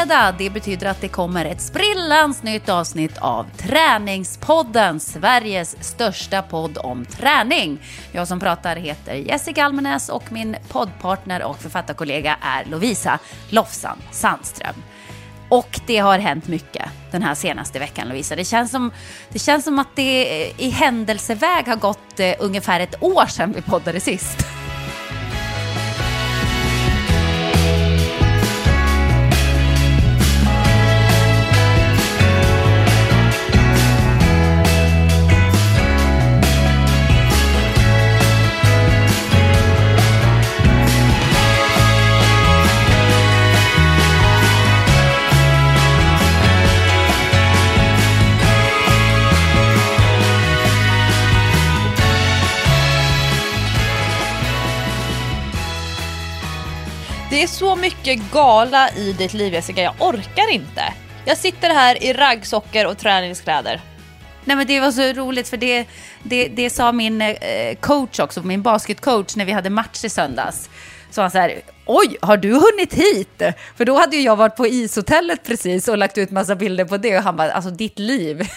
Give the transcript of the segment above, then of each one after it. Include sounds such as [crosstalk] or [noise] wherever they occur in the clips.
Det fredag, det betyder att det kommer ett sprillans nytt avsnitt av Träningspodden, Sveriges största podd om träning. Jag som pratar heter Jessica Almenäs och min poddpartner och författarkollega är Lovisa Lofsan Sandström. Och det har hänt mycket den här senaste veckan Lovisa. Det känns som, det känns som att det i händelseväg har gått eh, ungefär ett år sedan vi poddade sist. [laughs] Det är så mycket gala i ditt liv Jessica, jag orkar inte. Jag sitter här i raggsockor och träningskläder. Nej men det var så roligt för det, det, det sa min eh, coach också, min basketcoach när vi hade match i söndags. Så han så här, oj, har du hunnit hit? För då hade ju jag varit på ishotellet precis och lagt ut massa bilder på det och han bara, alltså ditt liv, [laughs]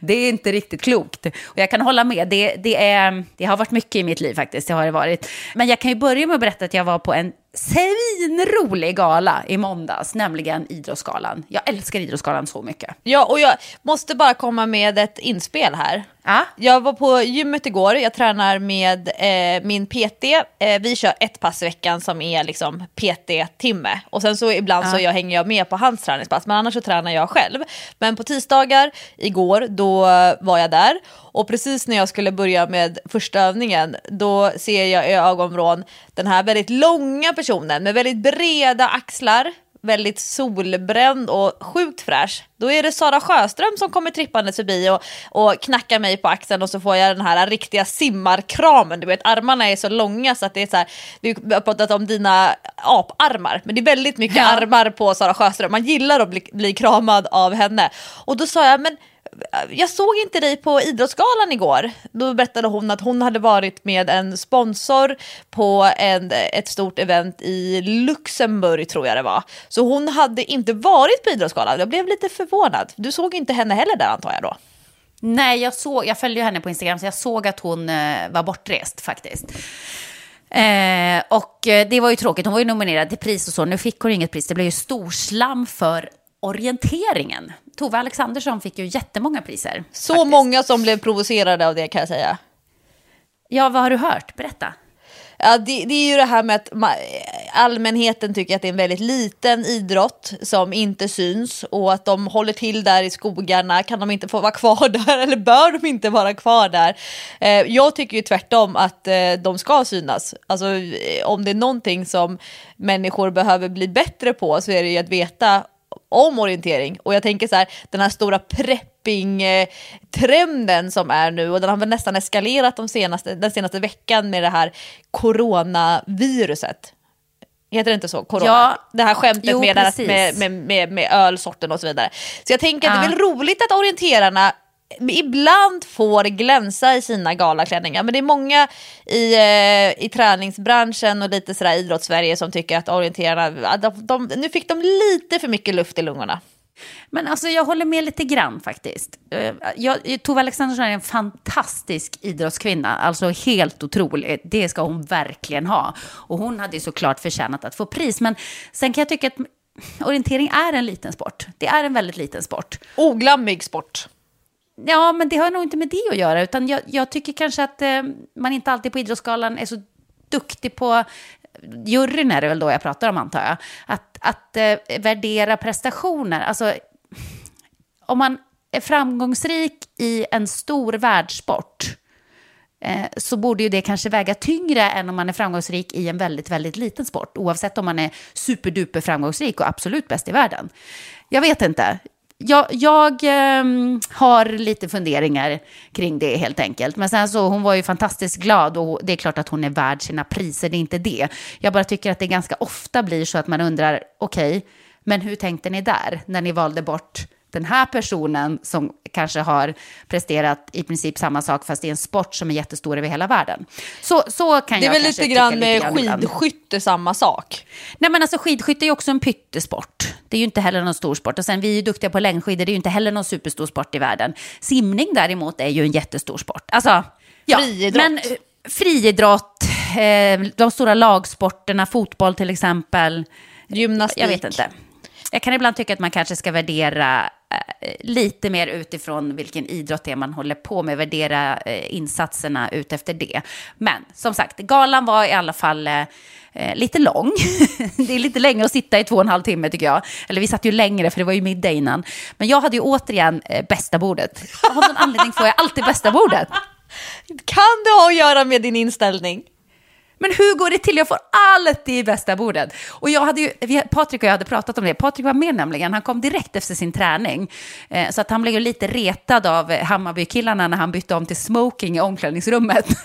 det är inte riktigt klokt. Och jag kan hålla med, det, det, är, det har varit mycket i mitt liv faktiskt, det har det varit. Men jag kan ju börja med att berätta att jag var på en svinrolig gala i måndags, nämligen Idrottsgalan. Jag älskar Idrottsgalan så mycket. Ja, och jag måste bara komma med ett inspel här. Ja. Jag var på gymmet igår, jag tränar med eh, min PT. Eh, vi kör ett pass i veckan som är liksom PT-timme. Och sen så ibland Ja. så jag hänger jag med på hans träningspass, men annars så tränar jag själv. Men på tisdagar, igår, då var jag där. Och precis när jag skulle börja med första övningen, då ser jag i ögonvrån den här väldigt långa personen med väldigt breda axlar, väldigt solbränd och sjukt fräsch. Då är det Sara Sjöström som kommer trippandes förbi och, och knackar mig på axeln och så får jag den här riktiga simmarkramen. Du vet, armarna är så långa så att det är så här, vi har pratat om dina aparmar, men det är väldigt mycket Ja. armar på Sara Sjöström. Man gillar att bli, bli kramad av henne. Och då sa jag, men jag såg inte dig på Idrottsgalan igår. Då berättade hon att hon hade varit med en sponsor på en, ett stort event i Luxemburg tror jag det var. Så hon hade inte varit på Idrottsgalan. Jag blev lite förvånad. Du såg inte henne heller där antar jag då? Nej, jag, såg, jag följde henne på Instagram så jag såg att hon eh, var bortrest faktiskt. Eh, och eh, det var ju tråkigt, hon var ju nominerad till pris och så. Nu fick hon inget pris, det blev ju storslam för orienteringen. Tove Alexandersson fick ju jättemånga priser. Så faktiskt. många som blev provocerade av det kan jag säga. Ja, vad har du hört? Berätta. Ja, det, det är ju det här med att allmänheten tycker att det är en väldigt liten idrott som inte syns och att de håller till där i skogarna. Kan de inte få vara kvar [laughs] där eller bör de inte vara kvar där? Eh, jag tycker ju tvärtom att eh, de ska synas. Alltså eh, om det är någonting som människor behöver bli bättre på så är det ju att veta om orientering. Och jag tänker så här, den här stora prepping-trenden som är nu och den har väl nästan eskalerat de senaste, den senaste veckan med det här coronaviruset. Heter det inte så? Corona? Ja. Det här skämtet Jo, med, med, med, med, ölsorten och så vidare. Så jag tänker att det är väl roligt att orienterarna ibland får glänsa i sina galaklänningar. Men det är många i, eh, i träningsbranschen och lite sådär idrottssverige som tycker att orienterarna, de, de, nu fick de lite för mycket luft i lungorna. Men alltså jag håller med lite grann faktiskt. Eh, Jag, Tove Alexandersson är en fantastisk idrottskvinna, alltså helt otrolig. Det ska hon verkligen ha. Och hon hade ju såklart förtjänat att få pris. Men sen kan jag tycka att orientering är en liten sport. Det är en väldigt liten sport. Oglammig sport. Ja, men det har nog inte med det att göra, utan jag, jag tycker kanske att eh, man inte alltid på Idrottsgalan är så duktig på, juryn är det väl då jag pratar om antar jag, att, att eh, värdera prestationer. Alltså, om man är framgångsrik i en stor världssport eh, så borde ju det kanske väga tyngre än om man är framgångsrik i en väldigt, väldigt liten sport. Oavsett om man är superduper framgångsrik och absolut bäst i världen. Jag vet inte. Jag, jag um, har lite funderingar kring det helt enkelt. Men sen så, hon var ju fantastiskt glad och det är klart att hon är värd sina priser, det är inte det. Jag bara tycker att det ganska ofta blir så att man undrar, okej, men hur tänkte ni där när ni valde bort den här personen som kanske har presterat i princip samma sak fast i en sport som är jättestor över hela världen. Så, så kan Det är jag väl lite grann med skidskytte samma sak. Nej men alltså skidskytte är ju också en pyttesport. Det är ju inte heller någon stor sport. Och sen vi är ju duktiga på längdskidor, det är ju inte heller någon superstor sport i världen. Simning däremot är ju en jättestor sport. Alltså, ja. Friidrott. Men eh, friidrott, eh, de stora lagsporterna, fotboll till exempel. Gymnastik. Jag vet inte. Jag kan ibland tycka att man kanske ska värdera Eh, lite mer utifrån vilken idrott det är man håller på med, värdera insatserna insatserna utefter det. Men som sagt, galan var i alla fall eh, eh lite lång. [laughs] det är lite länge att sitta i två och en halv timme tycker jag. Eller vi satt ju längre för det var ju middag innan. Men jag hade ju återigen eh, bästa bordet. Av någon anledning får jag alltid bästa bordet. [laughs] Kan det ha att göra med din inställning? Men hur går det till? Jag får alltid bästa bordet. Och jag hade ju, Patrik och jag hade pratat om det. Patrik var med nämligen. Han kom direkt efter sin träning. Eh, så att han blev ju lite retad av Hammarbykillarna när han bytte om till smoking i omklädningsrummet. [laughs]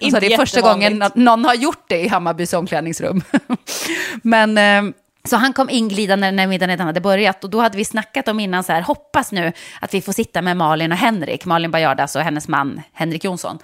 De sa det är första gången någon har gjort det i Hammarbys omklädningsrum. [laughs] Men... Eh, så han kom inglidande när middagen redan hade börjat och då hade vi snackat om innan så här, hoppas nu att vi får sitta med Malin och Henrik, Malin Bajardas och hennes man Henrik Jonsson.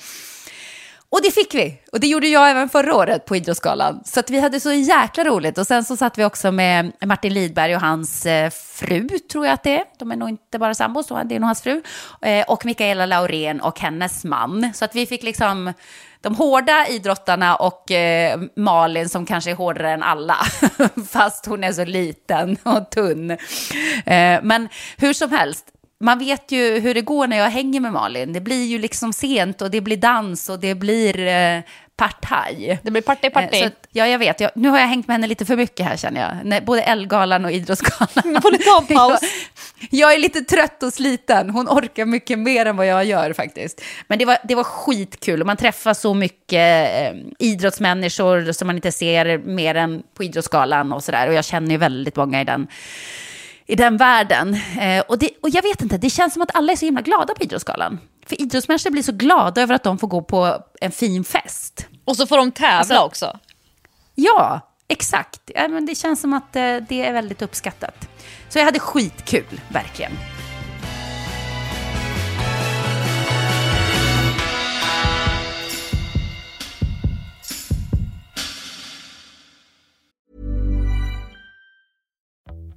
Och det fick vi. Och det gjorde jag även förra året på Idrottsgalan. Så att vi hade så jäkla roligt. Och sen så satt vi också med Martin Lidberg och hans eh, fru, tror jag att det är. De är nog inte bara sambos, det är nog hans fru. Eh, och Mikaela Laurén och hennes man. Så att vi fick liksom de hårda idrottarna och eh, Malin som kanske är hårdare än alla. [laughs] Fast hon är så liten och tunn. Eh, men hur som helst, man vet ju hur det går när jag hänger med Malin. Det blir ju liksom sent och det blir dans och det blir eh, partaj. Det blir party party. Eh, så att, ja, jag vet. Jag, nu har jag hängt med henne lite för mycket här känner jag. När, både Ellegalan och Idrottsgalan. Nu [laughs] får du ta en [laughs] paus. Jag, jag är lite trött och sliten. Hon orkar mycket mer än vad jag gör faktiskt. Men det var, det var skitkul och man träffar så mycket eh, idrottsmänniskor som man inte ser mer än på Idrottsgalan och sådär. Och jag känner ju väldigt många i den i den världen. Eh, och, det, och jag vet inte, det känns som att alla är så himla glada på Idrottsgalan. För idrottsmänniskor blir så glada över att de får gå på en fin fest. Och så får de tävla Alltså- också. Ja, exakt. Ja, men det känns som att eh, det är väldigt uppskattat. Så jag hade skitkul, verkligen.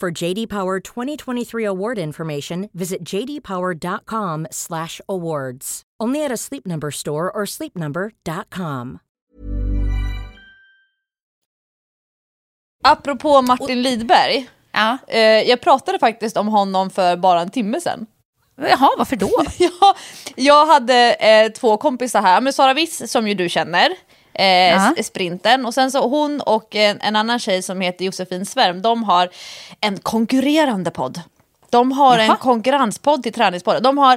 For JD Power 2023 award information, visit jdpower.com/awards. Only at a Sleep Number store or sleepnumber.com. Apropå Martin Lidberg. Ja. Eh, jag pratade faktiskt om honom för bara en timme sedan. Jaha, varför då? [laughs] Ja, jag hade eh, två kompisar här, men Sara Wiss som ju du känner, eh, sprinten. Och sen så hon och en, en annan tjej som heter Josefin Svärm, de har en konkurrerande podd. De har en Jaha. konkurrenspodd till träningspodden. De har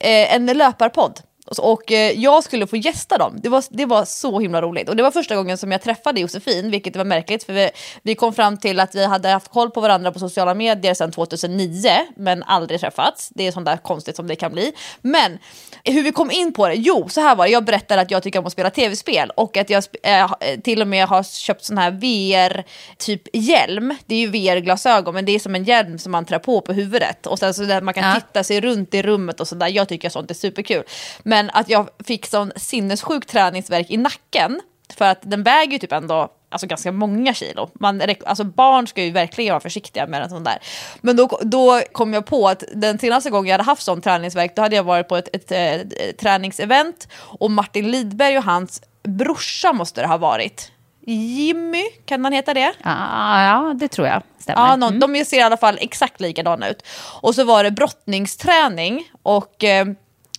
eh, en löparpodd. Och eh, jag skulle få gästa dem. Det var, det var så himla roligt. Och det var första gången som jag träffade Josefin, vilket var märkligt. För vi, vi kom fram till att vi hade haft koll på varandra på sociala medier sedan 2009, men aldrig träffats. Det är sånt där konstigt som det kan bli. Men hur vi kom in på det? Jo, så här var det. Jag berättade att jag tycker om att spela tv-spel och att jag äh, till och med har köpt sån här VR-typ hjälm. Det är ju VR-glasögon, men det är som en hjälm som man trär på på huvudet. Och sen så där man kan Ja. titta sig runt i rummet och sådär. Jag tycker sånt är superkul. Men att jag fick sån sinnessjuk träningsverk i nacken, för att den väger ju typ ändå alltså ganska många kilo. Man, alltså barn ska ju verkligen vara försiktiga med en sån där. Men då, då kom jag på att den senaste gången jag hade haft sån träningsverk då hade jag varit på ett, ett, ett, ett träningsevent och Martin Lidberg och hans brorsa måste det ha varit. Jimmy, kan han heta det? Ja, ja det tror jag stämmer. Ja, någon, mm. De ser i alla fall exakt likadana ut. Och så var det brottningsträning och eh,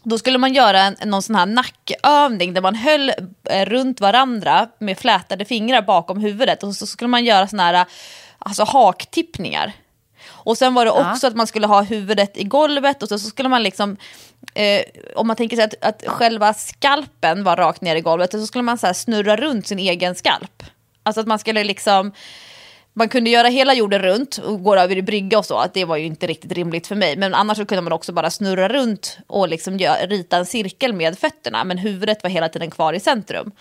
då skulle man göra en, någon sån här nackövning där man höll eh, runt varandra med flätade fingrar bakom huvudet och så skulle man göra såna här alltså, haktippningar. Och sen var det också ja. att man skulle ha huvudet i golvet och så, så skulle man liksom, eh, om man tänker sig att, att själva skalpen var rakt ner i golvet så skulle man så snurra runt sin egen skalp. Alltså att man skulle liksom, man kunde göra hela jorden runt och gå över i brygga och så, att det var ju inte riktigt rimligt för mig. Men annars så kunde man också bara snurra runt och liksom gör, rita en cirkel med fötterna, men huvudet var hela tiden kvar i centrum.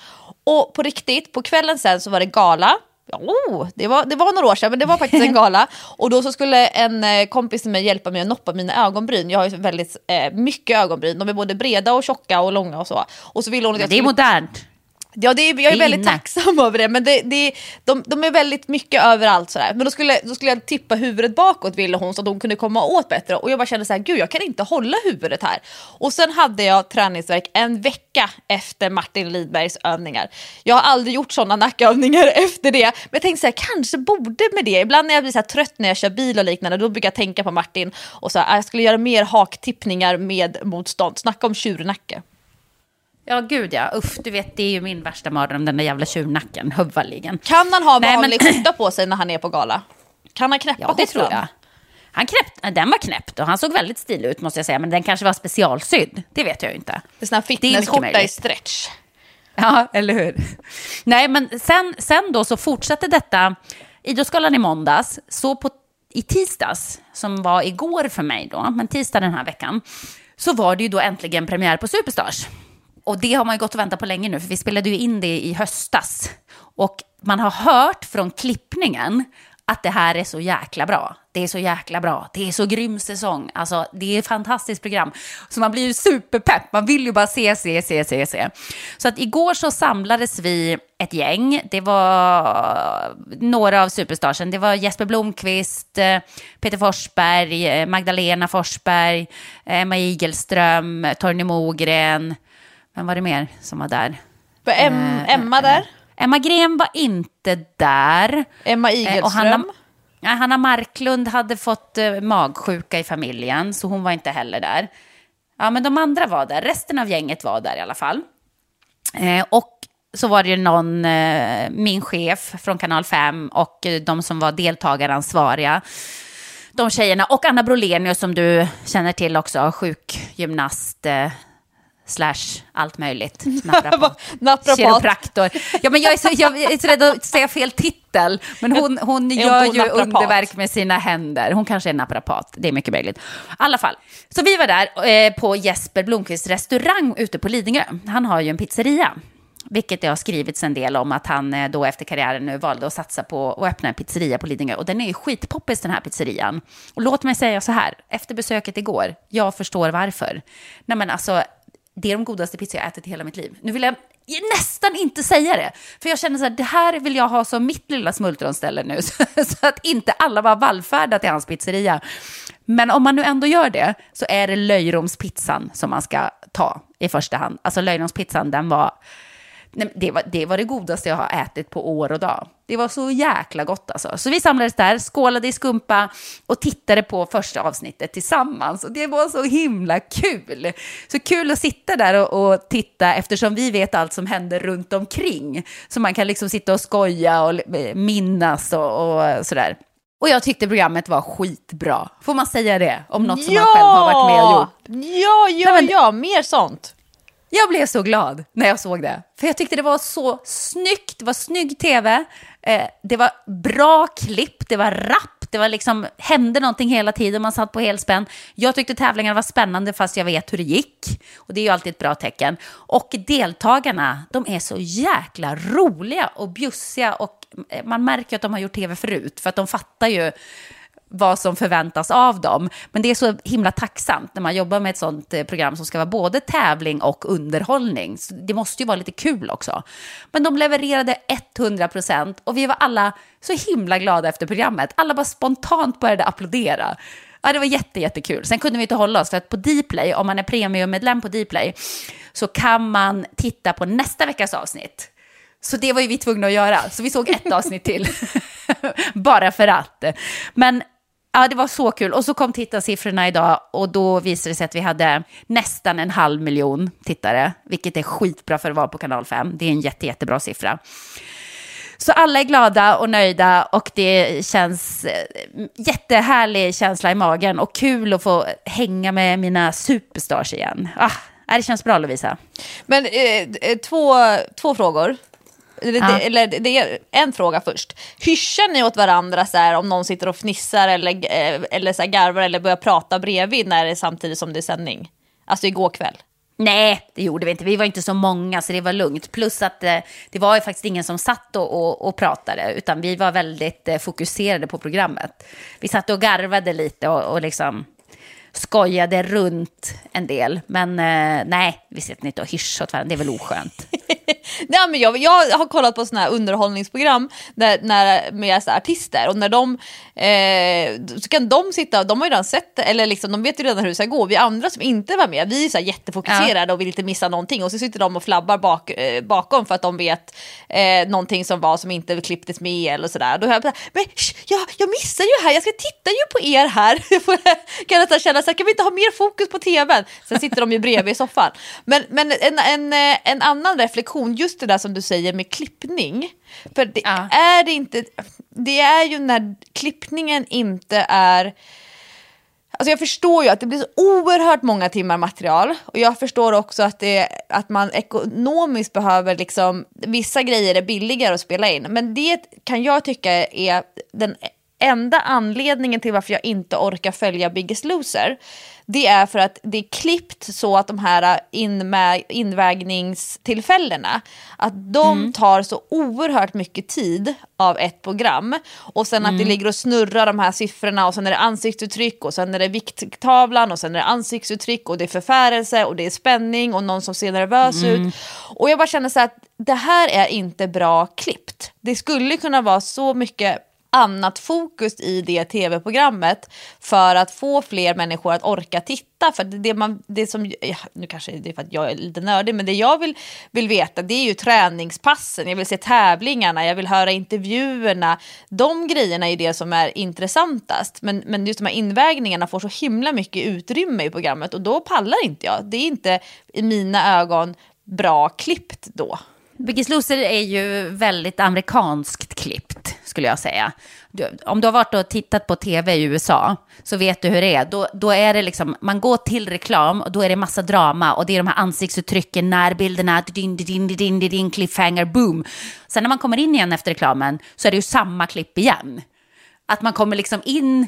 Och på riktigt, på kvällen sen så var det gala Oh, det, var, det var några år sedan, men det var faktiskt en [laughs] gala. Och då så skulle en eh, kompis till mig hjälpa mig att noppa mina ögonbryn. Jag har ju väldigt eh, mycket ögonbryn. De är både breda och tjocka och långa och så. Och så ville hon att jag skulle... Det är modernt. Ja, det är, jag är, väldigt inne. tacksam över det, men det, det, de, de är väldigt mycket överallt. Sådär. Men då skulle, då skulle jag tippa huvudet bakåt ville hon så att hon kunde komma åt bättre. Och jag bara kände så här, gud jag kan inte hålla huvudet här. Och sen hade jag träningsverk en vecka efter Martin Lidbergs övningar. Jag har aldrig gjort sådana nackövningar [laughs] efter det. Men jag tänkte så här, kanske borde med det. Ibland när jag blir så trött när jag kör bil och liknande, då brukar jag tänka på Martin och så här, jag skulle göra mer haktippningar med motstånd. Snacka om tjurnacke. Ja, gud ja. Uff, du vet, det är ju min värsta mardröm, den där jävla tjurnacken, huvudligen. Kan han ha vanlig men... skjorta på sig när han är på gala? Kan han knäppa Ja, det tror jag. Han knäppt, den var knäppt och han såg väldigt stilig ut måste jag säga, men den kanske var specialsydd. Det vet jag ju inte. Det är sån här fitnessskjorta i stretch. Ja, eller hur? Nej, men sen, sen då så fortsatte detta. Idrottsgalan i måndags, så på, i tisdags, som var igår för mig då, men tisdag den här veckan, så var det ju då äntligen premiär på Superstars. Och det har man ju gått och väntat på länge nu, för vi spelade ju in det i höstas. Och man har hört från klippningen att det här är så jäkla bra. Det är så jäkla bra. Det är så grym säsong. Alltså, det är ett fantastiskt program. Så man blir ju superpepp. Man vill ju bara se, se, se, se, se. Så att igår så samlades vi ett gäng. Det var några av superstarsen. Det var Jesper Blomqvist, eh, Peter Forsberg, eh, Magdalena Forsberg, eh, Emma Igelström, Torgny Mogren, vem var det mer som var där? Var em, eh, Emma där? Eh, Emma Gren var inte där. Emma Igelström? Eh, och Hanna, Hanna Marklund hade fått eh, magsjuka i familjen, så hon var inte heller där. Ja, men de andra var där. Resten av gänget var där i alla fall. Eh, och så var det någon, eh, min chef från Kanal 5 och de som var deltagaransvariga. De tjejerna och Anna Brolenius som du känner till också, sjukgymnast slash allt möjligt. [laughs] Naprapat. Naprapat. Kiropraktor. Ja, men jag, är så, jag är så rädd att säga fel titel. Men hon, [laughs] hon gör ju naprapat? underverk med sina händer. Hon kanske är naprapat. Det är mycket möjligt. I alla fall. Så vi var där eh, på Jesper Blomqvists restaurang ute på Lidingö. Han har ju en pizzeria. Vilket det har skrivits en del om att han eh, då efter karriären nu valde att satsa på att öppna en pizzeria på Lidingö. Och den är ju skitpoppis den här pizzerian. Och låt mig säga så här, efter besöket igår, jag förstår varför. Nej men alltså, det är de godaste pizzor jag ätit i hela mitt liv. Nu vill jag nästan inte säga det, för jag känner så här, det här vill jag ha som mitt lilla smultronställe nu, [laughs] så att inte alla var vallfärda till hans pizzeria. Men om man nu ändå gör det, så är det löjromspizzan som man ska ta i första hand. Alltså löjromspizzan, den var Nej, det, var, det var det godaste jag har ätit på år och dag. Det var så jäkla gott alltså. Så vi samlades där, skålade i skumpa och tittade på första avsnittet tillsammans. Och det var så himla kul. Så kul att sitta där och, och titta eftersom vi vet allt som händer runt omkring. Så man kan liksom sitta och skoja och minnas och, och sådär. Och jag tyckte programmet var skitbra. Får man säga det? Om något som ja! man själv har varit med och gjort. Ja, ja, Nej, men, ja, mer sånt. Jag blev så glad när jag såg det. För jag tyckte det var så snyggt, det var snygg tv, eh, det var bra klipp, det var rapp, det var liksom, hände någonting hela tiden, man satt på helspänn. Jag tyckte tävlingarna var spännande fast jag vet hur det gick. Och det är ju alltid ett bra tecken. Och deltagarna, de är så jäkla roliga och bjussiga och eh, man märker att de har gjort tv förut för att de fattar ju vad som förväntas av dem. Men det är så himla tacksamt när man jobbar med ett sånt eh, program som ska vara både tävling och underhållning. Så det måste ju vara lite kul också. Men de levererade 100 procent och vi var alla så himla glada efter programmet. Alla bara spontant började applådera. Ja, det var jätte, jättekul. Sen kunde vi inte hålla oss för att på Dplay, om man är premiummedlem på Dplay, så kan man titta på nästa veckas avsnitt. Så det var ju vi tvungna att göra. Så vi såg ett avsnitt till. [laughs] Bara för att. Men ja, det var så kul. Och så kom tittarsiffrorna idag och då visade det sig att vi hade nästan en halv miljon tittare, vilket är skitbra för att vara på kanal 5. Det är en jätte, jättebra siffra. Så alla är glada och nöjda och det känns eh, jättehärlig känsla i magen och kul att få hänga med mina superstars igen. Ah, det känns bra Lovisa. Men eh, eh två, två frågor. Eller, ja. det, eller det är en fråga först. Hyschar ni åt varandra så här, om någon sitter och fnissar eller, eh, eller så här, garvar eller börjar prata bredvid när det är samtidigt som det är sändning? Alltså igår kväll. Nej, det gjorde vi inte. Vi var inte så många, så det var lugnt. Plus att eh, det var ju faktiskt ingen som satt och, och, och pratade, utan vi var väldigt eh, fokuserade på programmet. Vi satt och garvade lite och, och liksom skojade runt en del. Men eh, nej, vi sitter inte och hyschar åt varandra, det är väl oskönt. [laughs] nej, men jag, jag har kollat på sådana här underhållningsprogram där, när, med så artister och när de, eh, så kan de sitta, de har ju redan sett eller liksom, de vet ju redan hur det ska gå. Vi andra som inte var med, vi är så här jättefokuserade ja. och vill inte missa någonting och så sitter de och flabbar bak, eh, bakom för att de vet eh, någonting som var som inte klipptes med eller sådär. Då hör jag bara, men sh, jag, jag missar ju här, jag ska titta ju på er här. [laughs] kan jag känna så här, kan vi inte ha mer fokus på tvn? Sen sitter de ju bredvid i soffan. Men, men en, en, en annan reflektion, just det där som du säger med klippning. För det ja. är det inte, det är ju när klippningen inte är Alltså jag förstår ju att det blir så oerhört många timmar material och jag förstår också att, det, att man ekonomiskt behöver liksom, vissa grejer är billigare att spela in. Men det kan jag tycka är den enda anledningen till varför jag inte orkar följa Biggest Loser det är för att det är klippt så att de här invägningstillfällena, att de mm. tar så oerhört mycket tid av ett program. Och sen mm. att det mm. ligger och snurrar de här siffrorna och sen är det ansiktsuttryck och sen är det vikttavlan och sen är det ansiktsuttryck och det är förfärelse och det är spänning och någon som ser nervös mm. ut. Och jag bara känner så att det här är inte bra klippt. Det skulle kunna vara så mycket annat fokus i det tv-programmet för att få fler människor att orka titta. För det, man, det som, ja, nu kanske det är för att jag är lite nördig, men det jag vill, vill veta det är ju träningspassen, jag vill se tävlingarna, jag vill höra intervjuerna. De grejerna är det som är intressantast. Men, men just de här invägningarna får så himla mycket utrymme i programmet och då pallar inte jag. Det är inte i mina ögon bra klippt då. Biggest Loser är ju väldigt amerikanskt klippt, skulle jag säga. om du har varit och tittat på tv i USA så vet du hur det är. Då, då är det liksom, man går till reklam och då är det massa drama och det är de här ansiktsuttrycken, närbilderna, din, din, din, din, din, cliffhanger, boom. Sen när man kommer in igen efter reklamen så är det ju samma klipp igen. Att man kommer liksom in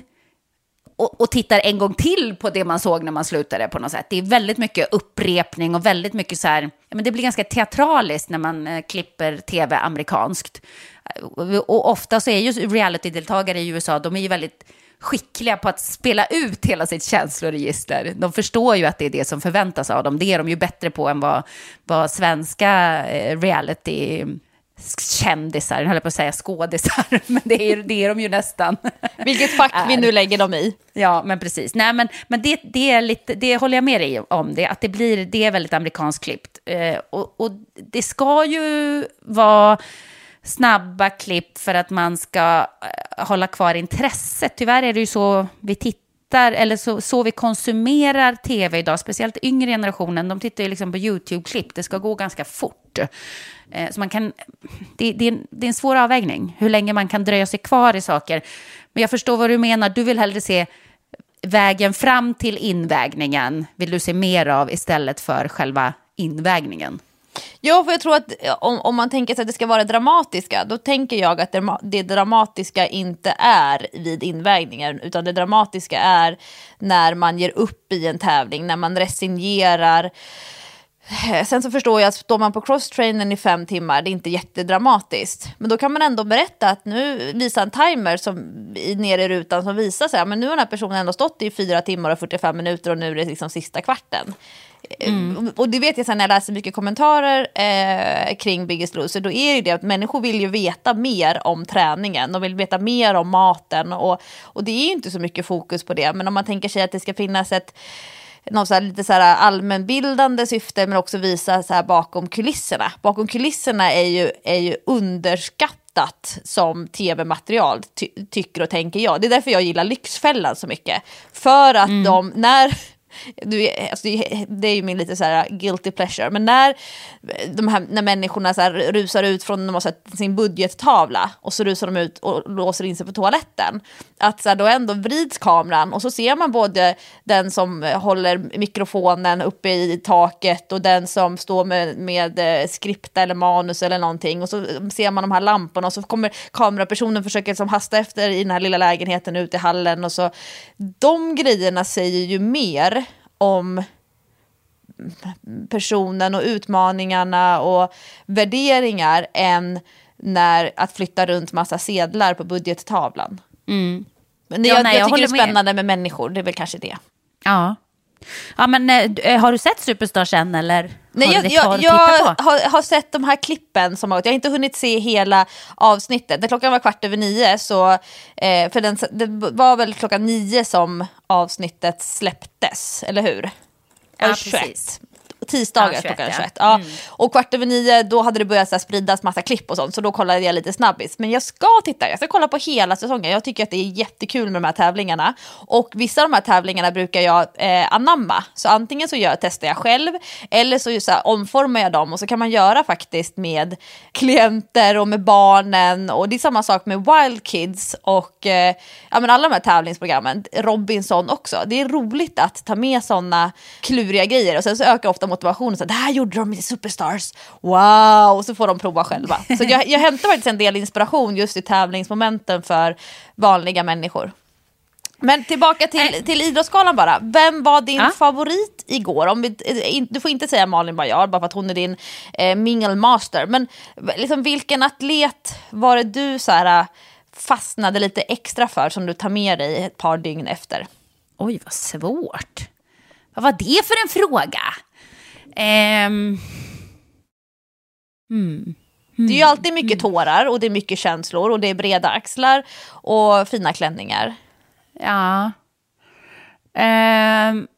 och, och, tittar en gång till på det man såg när man slutade på något sätt. Det är väldigt mycket upprepning och väldigt mycket så här, men det blir ganska teatraliskt när man eh, klipper tv amerikanskt. Eh, och ofta så är ju reality-deltagare i USA, de är ju väldigt skickliga på att spela ut hela sitt känsloregister. De förstår ju att det är det som förväntas av dem. Det är de ju bättre på än vad, vad svenska eh, reality kändisar, jag höll på att säga skådisar, [laughs] men det är, det är de ju nästan. Vilket fack vi nu [laughs] lägger dem i. Ja, men precis. Nej, men, men det, det, är lite, det håller jag med dig om, det, att det, blir, det är väldigt amerikanskt klippt. Eh, och, och det ska ju vara snabba klipp för att man ska eh, hålla kvar intresset. Tyvärr är det ju så vi tittar, eller så, så vi konsumerar tv idag, speciellt yngre generationen, de tittar ju liksom på YouTube-klipp, det ska gå ganska fort. Eh, så man kan, det, det, är en, det är en svår avvägning, hur länge man kan dröja sig kvar i saker. Men jag förstår vad du menar, du vill hellre se vägen fram till invägningen, vill du se mer av istället för själva invägningen. Ja, för jag tror att eh, om, om man tänker sig att det ska vara dramatiska, då tänker jag att det, det dramatiska inte är vid invägningen, utan det dramatiska är när man ger upp i en tävling, när man resignerar, eh, Sen så förstår jag att står man på crosstrainern i fem timmar, det är inte jättedramatiskt. Men då kan man ändå berätta att nu visar en timer som, nere i rutan som visar sig, men nu har den här personen ändå stått i fyra timmar och 45 minuter och nu är det liksom sista kvarten. Mm. Och det vet jag sen när jag läser mycket kommentarer eh, kring Biggest Loser, då är det det att människor vill ju veta mer om träningen, de vill veta mer om maten och, och det är ju inte så mycket fokus på det, men om man tänker sig att det ska finnas ett något så här, lite så här allmänbildande syfte men också visa så här bakom kulisserna. Bakom kulisserna är ju, är ju underskattat som tv-material ty tycker och tänker jag. Det är därför jag gillar Lyxfällan så mycket. För att mm. de, när du, alltså, det är ju min lite så här guilty pleasure, men när, de här, när människorna så här rusar ut från de har sin budgettavla och så rusar de ut och låser in sig på toaletten, att så här, då ändå vrids kameran och så ser man både den som håller mikrofonen uppe i taket och den som står med, med eh, skripta eller manus eller någonting och så ser man de här lamporna och så kommer kamerapersonen försöka liksom hasta efter i den här lilla lägenheten ute i hallen och så. De grejerna säger ju mer om personen och utmaningarna och värderingar än när att flytta runt massa sedlar på budgettavlan. Mm. Men ja, jag, nej, jag, jag tycker det är spännande med. med människor, det är väl kanske det. Ja. Ja, men äh, har du sett Superstars än eller? Nej, jag, jag, jag har, har, sett de här klippen som har Jag har inte hunnit se hela avsnittet. När klockan var kvart över nio så, eh, för den, det var väl klockan nio som avsnittet släpptes, eller hur? Ja, precis tisdagar ja, 21, klockan 21. Ja. Mm. Och kvart över nio då hade det börjat så spridas massa klipp och sånt så då kollade jag lite snabbis. Men jag ska titta, jag ska kolla på hela säsongen. Jag tycker att det är jättekul med de här tävlingarna. Och vissa av de här tävlingarna brukar jag eh, anamma. Så antingen så gör, testar jag själv eller så, så här, omformar jag dem och så kan man göra faktiskt med klienter och med barnen. Och det är samma sak med Wild Kids och eh, ja, men alla de här tävlingsprogrammen. Robinson också. Det är roligt att ta med sådana kluriga grejer och sen så ökar ofta motivation. Så det här gjorde de i Superstars. Wow! Och så får de prova själva. Så jag, jag hämtar faktiskt en del inspiration just i tävlingsmomenten för vanliga människor. Men tillbaka till, till Idrottsgalan bara. Vem var din ja. favorit igår? Om vi, eh, du får inte säga Malin Baryard bara för att hon är din eh, mingelmaster. Men liksom, vilken atlet var det du så här, eh, fastnade lite extra för som du tar med dig ett par dygn efter? Oj, vad svårt. Vad var det för en fråga? Um. Mm. Det är ju alltid mycket mm. tårar och det är mycket känslor och det är breda axlar och fina klänningar. Ja. Um.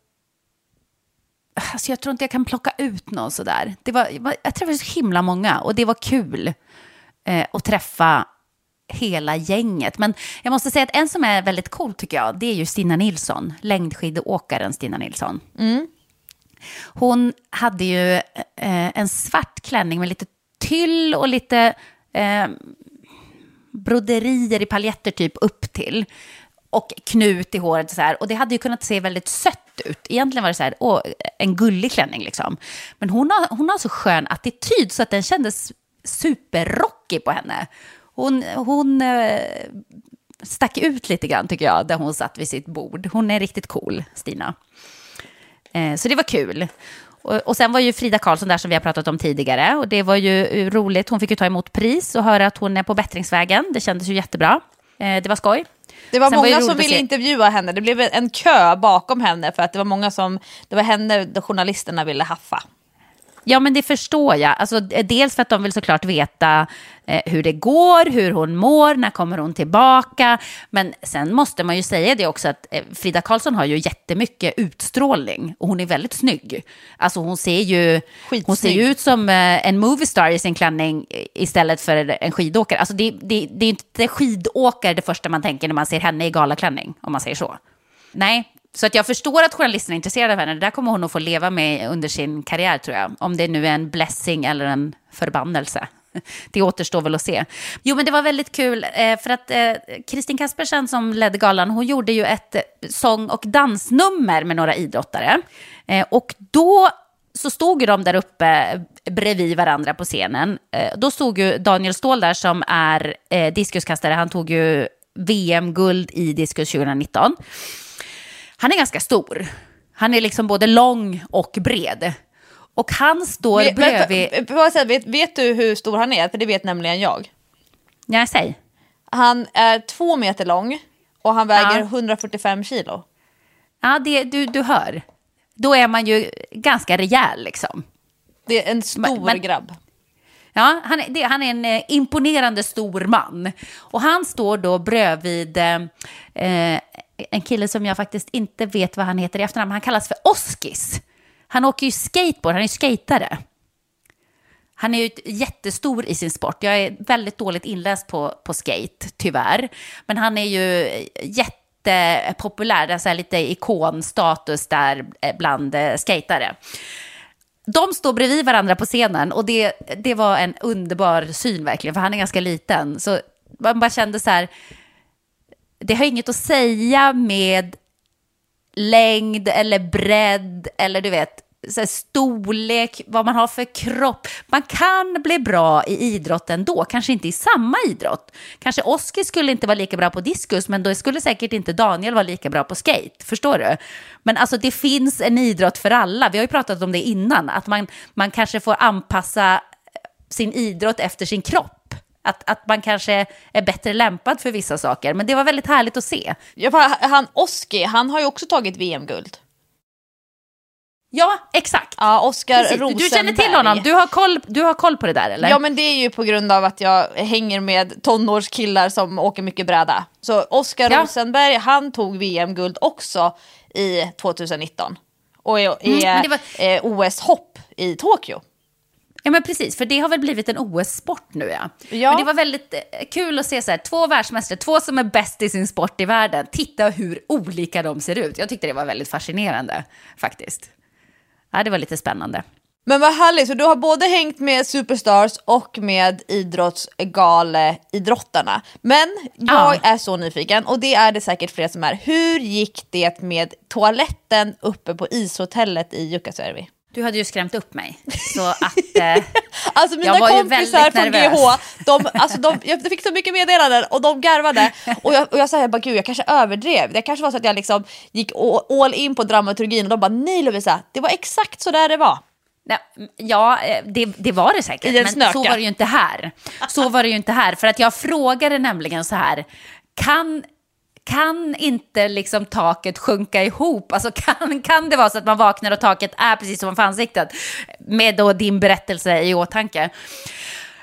Alltså jag tror inte jag kan plocka ut någon sådär. Det var, jag träffade så himla många och det var kul eh, att träffa hela gänget. Men jag måste säga att en som är väldigt cool tycker jag, det är ju Stina Nilsson, längdskidåkaren Stina Nilsson. Mm. Hon hade ju eh, en svart klänning med lite tyll och lite eh, broderier i paljetter typ upp till. Och knut i håret så här. Och det hade ju kunnat se väldigt sött ut. Egentligen var det så här, åh, en gullig klänning liksom. Men hon har, hon har så skön attityd så att den kändes superrockig på henne. Hon, hon eh, stack ut lite grann tycker jag, där hon satt vid sitt bord. Hon är riktigt cool, Stina. Eh, så det var kul. Och, och sen var ju Frida Karlsson där som vi har pratat om tidigare. Och det var ju roligt. Hon fick ju ta emot pris och höra att hon är på bättringsvägen. Det kändes ju jättebra. Eh, det var skoj. Det var Sen många var som ville intervjua henne. Det blev en kö bakom henne för att det var många som, det var henne journalisterna ville haffa. Ja, men det förstår jag. Alltså, dels för att de vill såklart veta eh, hur det går, hur hon mår, när kommer hon tillbaka. Men sen måste man ju säga det också att eh, Frida Karlsson har ju jättemycket utstrålning och hon är väldigt snygg. Alltså hon ser ju, hon ser ju ut som eh, en moviestar i sin klänning istället för en skidåkare. Alltså det, det, det är inte skidåkare det första man tänker när man ser henne i galaklänning, om man säger så. Nej, så att jag förstår att journalisterna är intresserade av henne. Det där kommer hon att få leva med under sin karriär tror jag. Om det nu är en blessing eller en förbannelse. [laughs] Det återstår väl att se. Jo, men det var väldigt kul eh, för att eh, Kristin Kaspersen som ledde galan, hon gjorde ju ett eh, sång och dansnummer med några idrottare. Och då så stod ju de där uppe bredvid varandra på scenen. Då stod ju Daniel Ståhl där som är diskuskastare. Han tog ju VM-guld i diskus 2019 han är ganska stor. Han är liksom både lång och bred. Och han står bredvid... vet, vet du hur stor han är? För det vet nämligen jag. Ja, säg. Han är två meter lång och han väger Ja. 145 kilo. Ja, det, du, du hör. Då är man ju ganska rejäl liksom. Det är en stor Men- grabb. Ja, han är, det, han är en eh, imponerande stor man. Och han står då bredvid eh, eh, en kille som jag faktiskt inte vet vad han heter i efternamn. Han kallas för Oskis. Han åker ju skateboard, han är ju skatare. Han är ju jättestor i sin sport. Jag är väldigt dåligt inläst på, på skate, tyvärr. Men han är ju jättepopulär, det är så här lite ikonstatus där eh, bland eh, skatare. De står bredvid varandra på scenen och det, det var en underbar syn verkligen, för han är ganska liten. Så man bara kände så här, det har inget att säga med längd eller bredd eller du vet, så här, storlek, vad man har för kropp. Man kan bli bra i idrott ändå, kanske inte i samma idrott. Kanske Oskar skulle inte vara lika bra på diskus, men då skulle säkert inte Daniel vara lika bra på skate. Förstår du? Men alltså det finns en idrott för alla. Vi har ju pratat om det innan, att man, man kanske får anpassa sin idrott efter sin kropp. Att, att man kanske är bättre lämpad för vissa saker. Men det var väldigt härligt att se. Ja, han Oski, han har ju också tagit VM-guld. Ja, exakt. Ja, Oskar Precis. Rosenberg. Du känner till honom, du har, koll, du har koll på det där eller? Ja men det är ju på grund av att jag hänger med tonårskillar som åker mycket bräda. Så Oskar Ja. Rosenberg, han tog VM-guld också i 2019. Och Mm, men är det var- eh, OS-hopp i Tokyo. Ja, men precis, för det har väl blivit en OS-sport nu ja. Ja. Men det var väldigt eh, kul att se så här, två världsmästare, två som är bäst i sin sport i världen. Titta hur olika de ser ut. Jag tyckte det var väldigt fascinerande faktiskt. Ja, det var lite spännande. Men vad härligt, så du har både hängt med Superstars och med idrottsgale-idrottarna. Men jag Ja. är så nyfiken, och det är det säkert fler som är. Hur gick det med toaletten uppe på ishotellet i Jukkasjärvi? Du hade ju skrämt upp mig. Så [laughs] att... Eh, Alltså mina Jag var ju kompisar från. GH, de, alltså de, jag fick så mycket meddelanden och de garvade. Och jag, och jag sa, jag bara, gud jag kanske överdrev. Det kanske var så att jag liksom gick all- in på dramaturgin och de bara, nej Lovisa, det var exakt så där det var. Ja, eh, det, det var det säkert. Men snöka. så var det ju inte här. Så var det ju inte här. För att jag frågade nämligen så här, kan, kan inte liksom taket sjunka ihop? Alltså kan, kan det vara så att man vaknar och taket är precis som för ansiktet? Med då din berättelse i åtanke.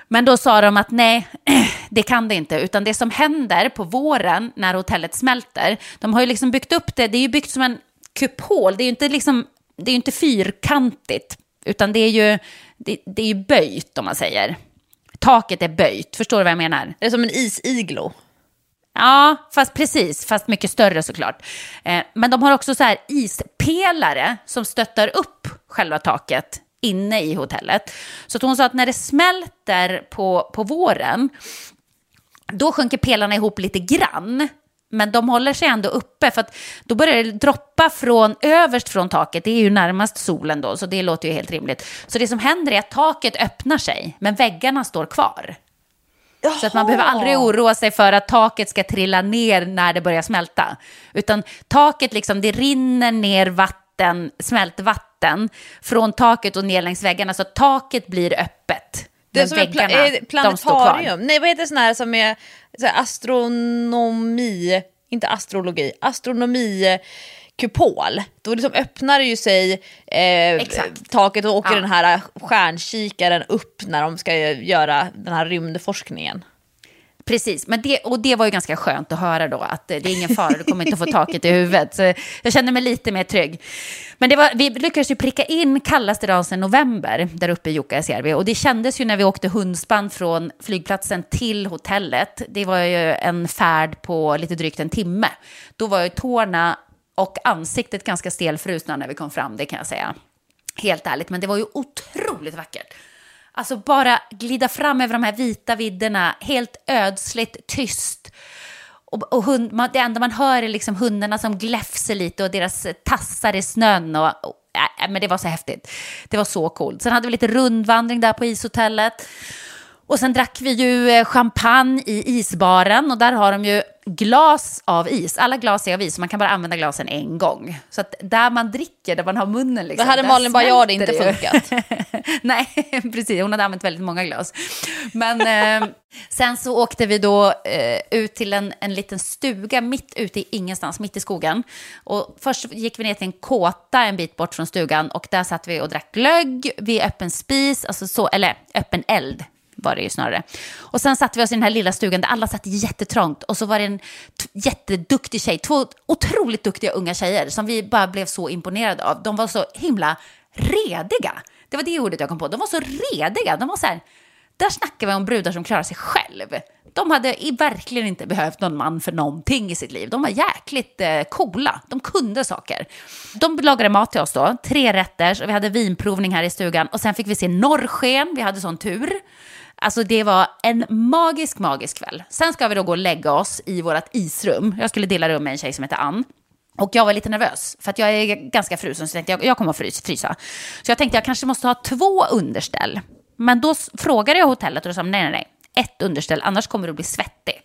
Men då sa de att nej, [clears throat] det kan det inte. Utan det som händer på våren när hotellet smälter, de har ju liksom byggt upp det, det är ju byggt som en kupol, det är ju inte, liksom, det är inte fyrkantigt, utan det är ju, det, det är ju böjt om man säger. Taket är böjt, förstår du vad jag menar? Det är som en isiglo. Ja, fast precis, fast mycket större såklart. Eh, men de har också så här ispelare som stöttar upp själva taket inne i hotellet. Så hon sa att när det smälter på, på våren, då sjunker pelarna ihop lite grann. Men de håller sig ändå uppe för att då börjar det droppa från överst från taket. Det är ju närmast solen då, så det låter ju helt rimligt. Så det som händer är att taket öppnar sig, men väggarna står kvar. Så att man behöver aldrig oroa sig för att taket ska trilla ner när det börjar smälta. Utan taket liksom, det rinner ner vatten, smältvatten från taket och ner längs väggarna. Så taket blir öppet. Det är som ett pla- väggarna, står kvar. planetarium. Nej vad heter det sån här som är så här, astronomi, inte astrologi, astronomi kupol. Då liksom öppnar det ju sig eh, taket och åker Ja. den här stjärnkikaren upp när de ska göra den här rymdforskningen. Precis, men det, och det var ju ganska skönt att höra då att det är ingen fara, du kommer inte att få taket i huvudet. Så jag kände mig lite mer trygg. Men det var, vi lyckades ju pricka in kallaste dagen sedan november där uppe i Jukkasjärvi. Och det kändes ju när vi åkte hundspann från flygplatsen till hotellet. Det var ju en färd på lite drygt en timme. Då var ju tårna och ansiktet ganska stelfrusna när vi kom fram, det kan jag säga. Helt ärligt, men det var ju otroligt vackert. Alltså bara glida fram över de här vita vidderna, helt ödsligt, tyst. Och, och hund, man, det enda man hör är liksom hundarna som gläfser lite och deras tassar i snön. Och, och, äh, äh men det var så häftigt. Det var så coolt. Sen hade vi lite rundvandring där på ishotellet. Och sen drack vi ju eh, champagne i isbaren och där har de ju glas av is. Alla glas är av is, så man kan bara använda glasen en gång. Så att där man dricker, där man har munnen liksom. Det hade Malin smälter inte ju. funkat. [laughs] Nej, [laughs] precis. Hon hade använt väldigt många glas. Men eh, sen så åkte vi då eh, ut till en, en liten stuga mitt ute i ingenstans, mitt i skogen. Och först gick vi ner till en kåta en bit bort från stugan och där satt vi och drack glögg vid öppen spis, alltså så, eller öppen eld var det ju snarare. Och sen satt vi oss i den här lilla stugan där alla satt jättetrångt och så var det en jätteduktig tjej, två otroligt duktiga unga tjejer som vi bara blev så imponerade av. De var så himla rediga. Det var det ordet jag kom på. De var så rediga. De var så här, där snackar vi om brudar som klarar sig själv. De hade verkligen inte behövt någon man för någonting i sitt liv. De var jäkligt eh, coola. De kunde saker. De lagade mat till oss då, tre rätter. Och vi hade vinprovning här i stugan. Och sen fick vi se norrsken. Vi hade sån tur. Alltså det var en magisk, magisk kväll. Sen ska vi då gå och lägga oss i vårt isrum. Jag skulle dela rum med en tjej som heter Ann. Och jag var lite nervös, för att jag är ganska frusen, så jag tänkte jag, jag kommer att frys, frysa. Så jag tänkte jag kanske måste ha två underställ. Men då frågade jag hotellet och de sa nej, nej, nej, ett underställ, annars kommer du bli svettig.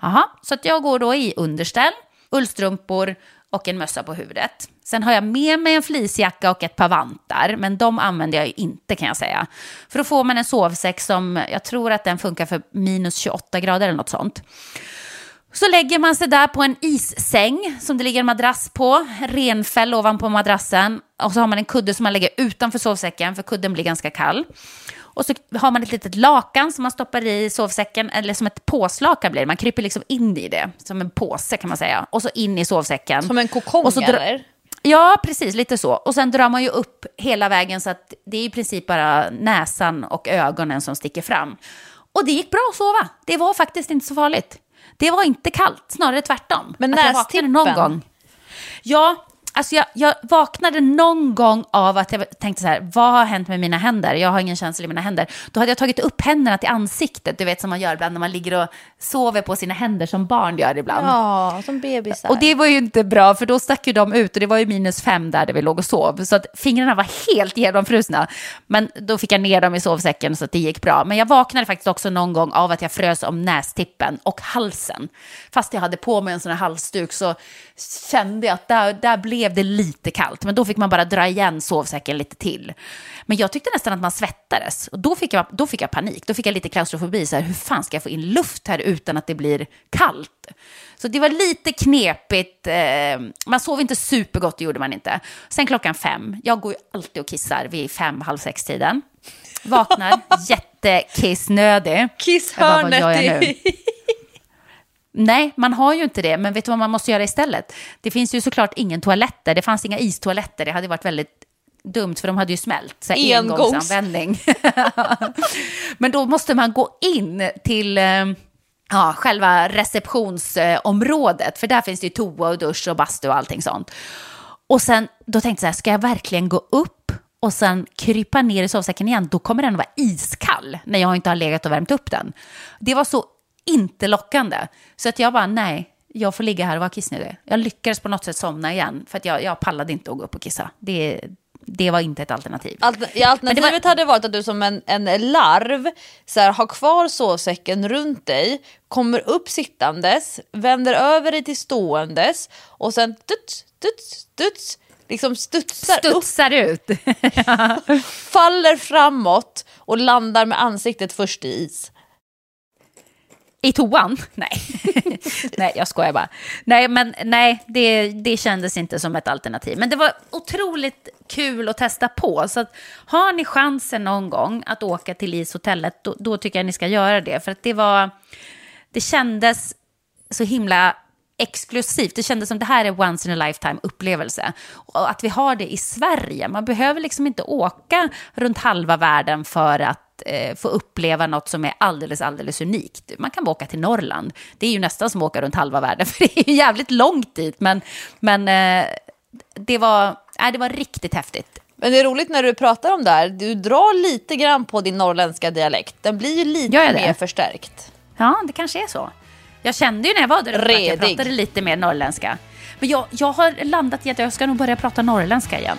Jaha, så att jag går då i underställ, ullstrumpor och en mössa på huvudet. Sen har jag med mig en fleecejacka och ett par vantar, men de använder jag ju inte kan jag säga. För då får man en sovsäck som, jag tror att den funkar för minus 28 grader eller något sånt. Så lägger man sig där på en issäng som det ligger en madrass på, renfäll ovanpå madrassen. Och så har man en kudde som man lägger utanför sovsäcken för kudden blir ganska kall. Och så har man ett litet lakan som man stoppar i sovsäcken, eller som ett påslakan blir. Man kryper liksom in i det, som en påse kan man säga. Och så in i sovsäcken. Som en kokong eller? Ja, precis, lite så. Och sen drar man ju upp hela vägen så att det är i princip bara näsan och ögonen som sticker fram. Och det gick bra att sova. Det var faktiskt inte så farligt. Det var inte kallt, snarare tvärtom. Men nästippen? någon gång. Ja, alltså jag, jag vaknade någon gång av att jag tänkte så här, vad har hänt med mina händer? Jag har ingen känsla i mina händer. Då hade jag tagit upp händerna till ansiktet, du vet som man gör ibland när man ligger och sover på sina händer som barn gör ibland. Ja, som bebisar. Och det var ju inte bra, för då stack ju de ut och det var ju minus fem där, där vi låg och sov. Så att fingrarna var helt genomfrusna. Men då fick jag ner dem i sovsäcken så att det gick bra. Men jag vaknade faktiskt också någon gång av att jag frös om nästippen och halsen. Fast jag hade på mig en sån här halsduk så kände jag att där, där blev det lite kallt. Men då fick man bara dra igen sovsäcken lite till. Men jag tyckte nästan att man svettades. Och då fick jag, då fick jag panik. Då fick jag lite klaustrofobi. Så här, hur fan ska jag få in luft här utan att det blir kallt? Så det var lite knepigt. Eh, man sov inte supergott, det gjorde man inte. Sen klockan fem. Jag går ju alltid och kissar vid fem, halv sex-tiden. Vaknar [laughs] jättekissnödig. Jag bara, vad gör jag Kisshörnet. nu? Nej, man har ju inte det. Men vet du vad man måste göra istället? Det finns ju såklart ingen toaletter. Det fanns inga istoaletter. Det hade varit väldigt dumt för de hade ju smält. Så här, Engångs. engångsanvändning. [laughs] Men då måste man gå in till eh, ja, själva receptionsområdet. För där finns det ju toa och dusch och bastu och allting sånt. Och sen, då tänkte jag så här, ska jag verkligen gå upp och sen krypa ner i sovsäcken igen? Då kommer den att vara iskall när jag inte har legat och värmt upp den. Det var så inte lockande. Så att jag bara, nej, jag får ligga här och vara kissnödig. Jag lyckades på något sätt somna igen, för att jag, jag pallade inte att gå upp och kissa. Det, det var inte ett alternativ. Alter- ja, alternativet Men det hade varit att du som en, en larv så här, har kvar sovsäcken runt dig, kommer upp sittandes, vänder över dig till ståendes och sen duts, duts, duts, liksom studsar upp, Studsar ut. [laughs] faller framåt och landar med ansiktet först i is. I toan? [laughs] Nej. [laughs] nej, jag skojar bara. Nej, men nej, det, det kändes inte som ett alternativ. Men det var otroligt kul att testa på. Så att, har ni chansen någon gång att åka till ishotellet, då, då tycker jag ni ska göra det. För att det var, det kändes så himla exklusivt. Det kändes som det här är once in a lifetime upplevelse. Och att vi har det i Sverige. Man behöver liksom inte åka runt halva världen för att eh, få uppleva något som är alldeles, alldeles unikt. Man kan bara åka till Norrland. Det är ju nästan som att åka runt halva världen, [laughs] för det är ju jävligt långt dit. Men, men eh, det, var, äh, det var riktigt häftigt. Men det är roligt när du pratar om det här, du drar lite grann på din norrländska dialekt. Den blir ju lite mer förstärkt. Ja, det kanske är så. Jag kände ju när jag var där uppe att jag pratade lite mer norrländska. Men jag, jag har landat i att jag ska nog börja prata norrländska igen.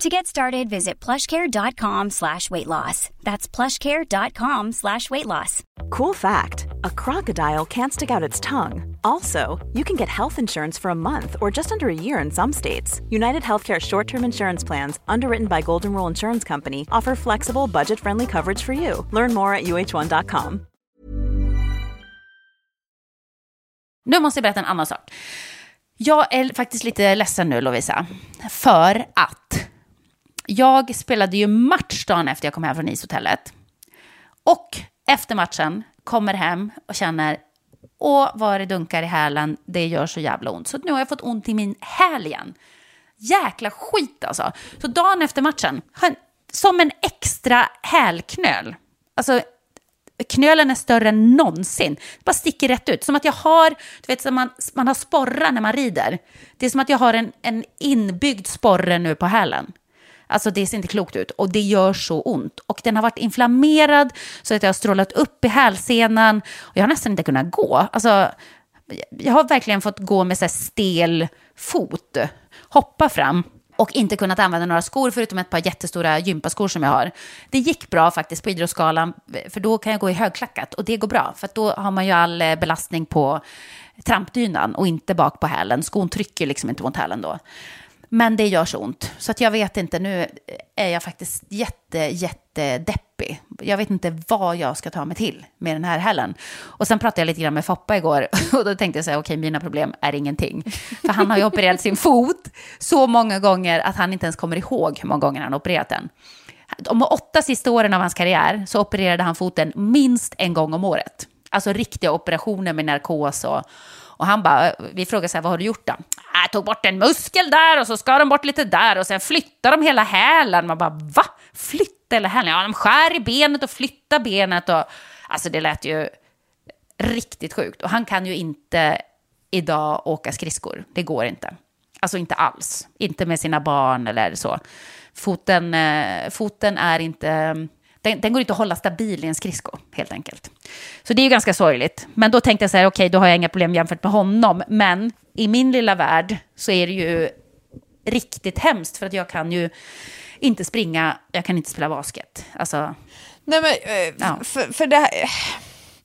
To get started, visit plushcare.com slash weight loss. That's plushcare.com slash weight loss. Cool fact a crocodile can't stick out its tongue. Also, you can get health insurance for a month or just under a year in some states. United Healthcare short term insurance plans, underwritten by Golden Rule Insurance Company, offer flexible, budget friendly coverage for you. Learn more at uh1.com. Nu måste jag berätta en annan sak. Jag är faktiskt lite ledsen nu, Lovisa. För att jag spelade ju match dagen efter jag kom hem från ishotellet. Och efter matchen kommer hem och känner, åh vad det dunkar i hälen, det gör så jävla ont. Så nu har jag fått ont i min häl igen. Jäkla skit alltså. Så dagen efter matchen, som en extra hälknöl. Alltså knölen är större än någonsin. Det bara sticker rätt ut. Som att jag har, du vet, som man, man har sporrar när man rider. Det är som att jag har en, en inbyggd sporre nu på hälen. Alltså det ser inte klokt ut och det gör så ont. Och den har varit inflammerad så att jag har strålat upp i hälsenan och jag har nästan inte kunnat gå. Alltså, jag har verkligen fått gå med så stel fot, hoppa fram och inte kunnat använda några skor förutom ett par jättestora gympaskor som jag har. Det gick bra faktiskt på idrottsskalan för då kan jag gå i högklackat och det går bra för då har man ju all eh, belastning på trampdynan och inte bak på hälen. Skon trycker liksom inte mot hälen då. Men det gör så ont. Så att jag vet inte, nu är jag faktiskt jätte, jättedeppig. Jag vet inte vad jag ska ta mig till med den här hällen. Och sen pratade jag lite grann med Foppa igår [laughs] och då tänkte jag så här, okej, okay, mina problem är ingenting. För han har ju opererat sin fot så många gånger att han inte ens kommer ihåg hur många gånger han har opererat den. De åtta sista åren av hans karriär så opererade han foten minst en gång om året. Alltså riktiga operationer med narkos och, och han bara, vi frågade så här, vad har du gjort då? Jag tog bort en muskel där och så skar de bort lite där och sen flyttade de hela hälen. Man bara, va? Flytta hela hälen? Ja, de skär i benet och flyttar benet och... Alltså det lät ju riktigt sjukt. Och han kan ju inte idag åka skridskor. Det går inte. Alltså inte alls. Inte med sina barn eller så. Foten, eh, foten är inte den, den, går inte att hålla stabil i en skridsko, helt enkelt. Så det är ju ganska sorgligt. Men då tänkte jag så här, okej, okay, då har jag inga problem jämfört med honom. Men i min lilla värld så är det ju riktigt hemskt, för att jag kan ju inte springa, jag kan inte spela basket. Alltså, Nej, men, eh, ja. för, för det här,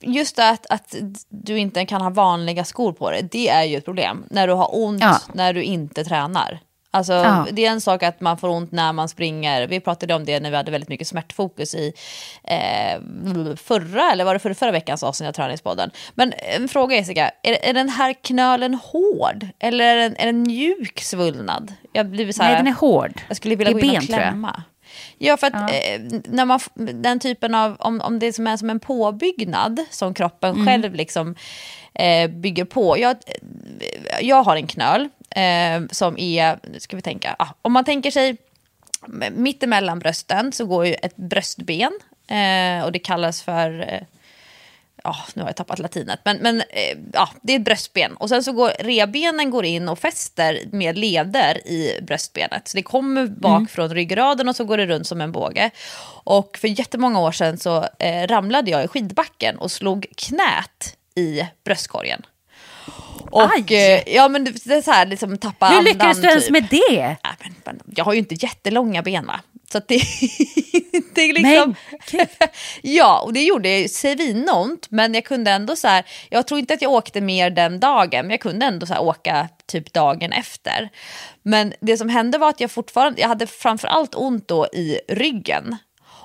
just det att, att du inte kan ha vanliga skor på dig, det är ju ett problem. När du har ont, ja. när du inte tränar. Alltså, ja. Det är en sak att man får ont när man springer. Vi pratade om det när vi hade väldigt mycket smärtfokus i eh, förra, eller var det förra, förra veckans avsnitt av Träningspodden. Men en fråga Jessica, är, är den här knölen hård? Eller är den, är den mjuk svullnad? Jag blir så här, Nej, den är hård. Jag skulle vilja gå in och klämma. Ja, för att ja. Eh, när man, den typen av, om, om det som är som en påbyggnad som kroppen mm. själv liksom eh, bygger på. Jag, jag har en knöl eh, som är, nu ska vi tänka, ah, om man tänker sig mittemellan brösten så går ju ett bröstben eh, och det kallas för eh, ja, nu har jag tappat latinet, men, men eh, ja, det är ett bröstben. Och sen så går rebenen går in och fäster med leder i bröstbenet. Så det kommer bak mm. från ryggraden och så går det runt som en båge. Och för jättemånga år sedan så eh, ramlade jag i skidbacken och slog knät i bröstkorgen. Och, eh, ja men det är så här, liksom tappa Hur lyckades du ens typ. med det? Ja, men, men, jag har ju inte jättelånga ben va. Så det, [laughs] det är liksom... Men, [laughs] ja, och det gjorde svinont, men jag kunde ändå så här, jag tror inte att jag åkte mer den dagen, men jag kunde ändå så här åka typ dagen efter. Men det som hände var att jag fortfarande, jag hade framförallt ont då i ryggen.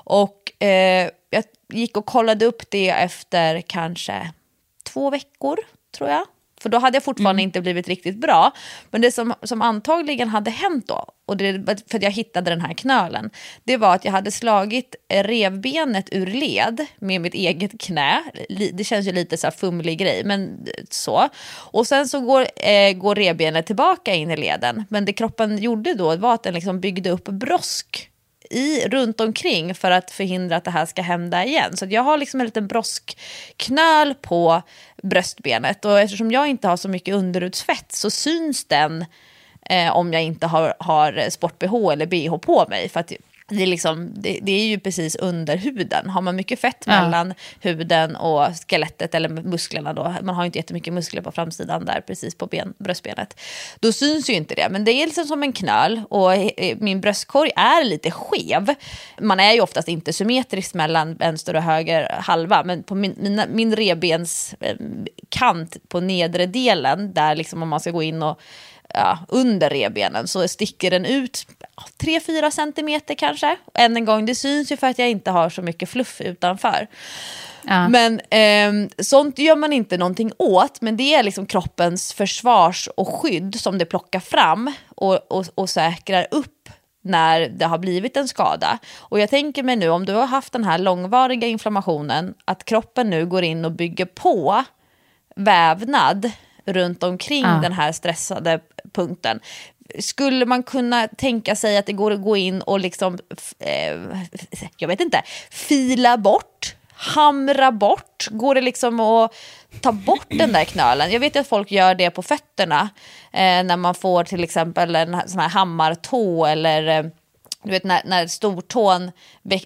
Och eh, jag gick och kollade upp det efter kanske två veckor, tror jag. För då hade jag fortfarande mm. inte blivit riktigt bra. Men det som, som antagligen hade hänt då, och det, för att jag hittade den här knölen, det var att jag hade slagit revbenet ur led med mitt eget knä. Det känns ju lite så här fumlig grej, men så. Och sen så går, eh, går revbenet tillbaka in i leden. Men det kroppen gjorde då var att den liksom byggde upp brosk i, runt omkring för att förhindra att det här ska hända igen. Så jag har liksom en liten broskknöl på bröstbenet och eftersom jag inte har så mycket underhudsfett så syns den eh, om jag inte har, har sport-bh eller bh på mig. För att det är, liksom, det, det, är ju precis under huden. Har man mycket fett ja. mellan huden och skelettet eller musklerna då, man har ju inte jättemycket muskler på framsidan där precis på ben, bröstbenet, då syns ju inte det. Men det är liksom som en knöl och min bröstkorg är lite skev. Man är ju oftast inte symmetrisk mellan vänster och höger halva, men på min, mina, min rebens eh, kant på nedre delen, där liksom om man ska gå in och ja, under rebenen så sticker den ut 3-4 centimeter kanske. Än en gång, det syns ju för att jag inte har så mycket fluff utanför. Ja. Men eh, sånt gör man inte någonting åt, men det är liksom kroppens försvars och skydd som det plockar fram och, och, och säkrar upp när det har blivit en skada. Och jag tänker mig nu om du har haft den här långvariga inflammationen, att kroppen nu går in och bygger på vävnad runt omkring ja. den här stressade punkten. Skulle man kunna tänka sig att det går att gå in och liksom, eh, jag vet inte, fila bort, hamra bort? Går det liksom att ta bort den där knölen? Jag vet att folk gör det på fötterna eh, när man får till exempel en sån här hammartå eller eh, du vet när, när stortån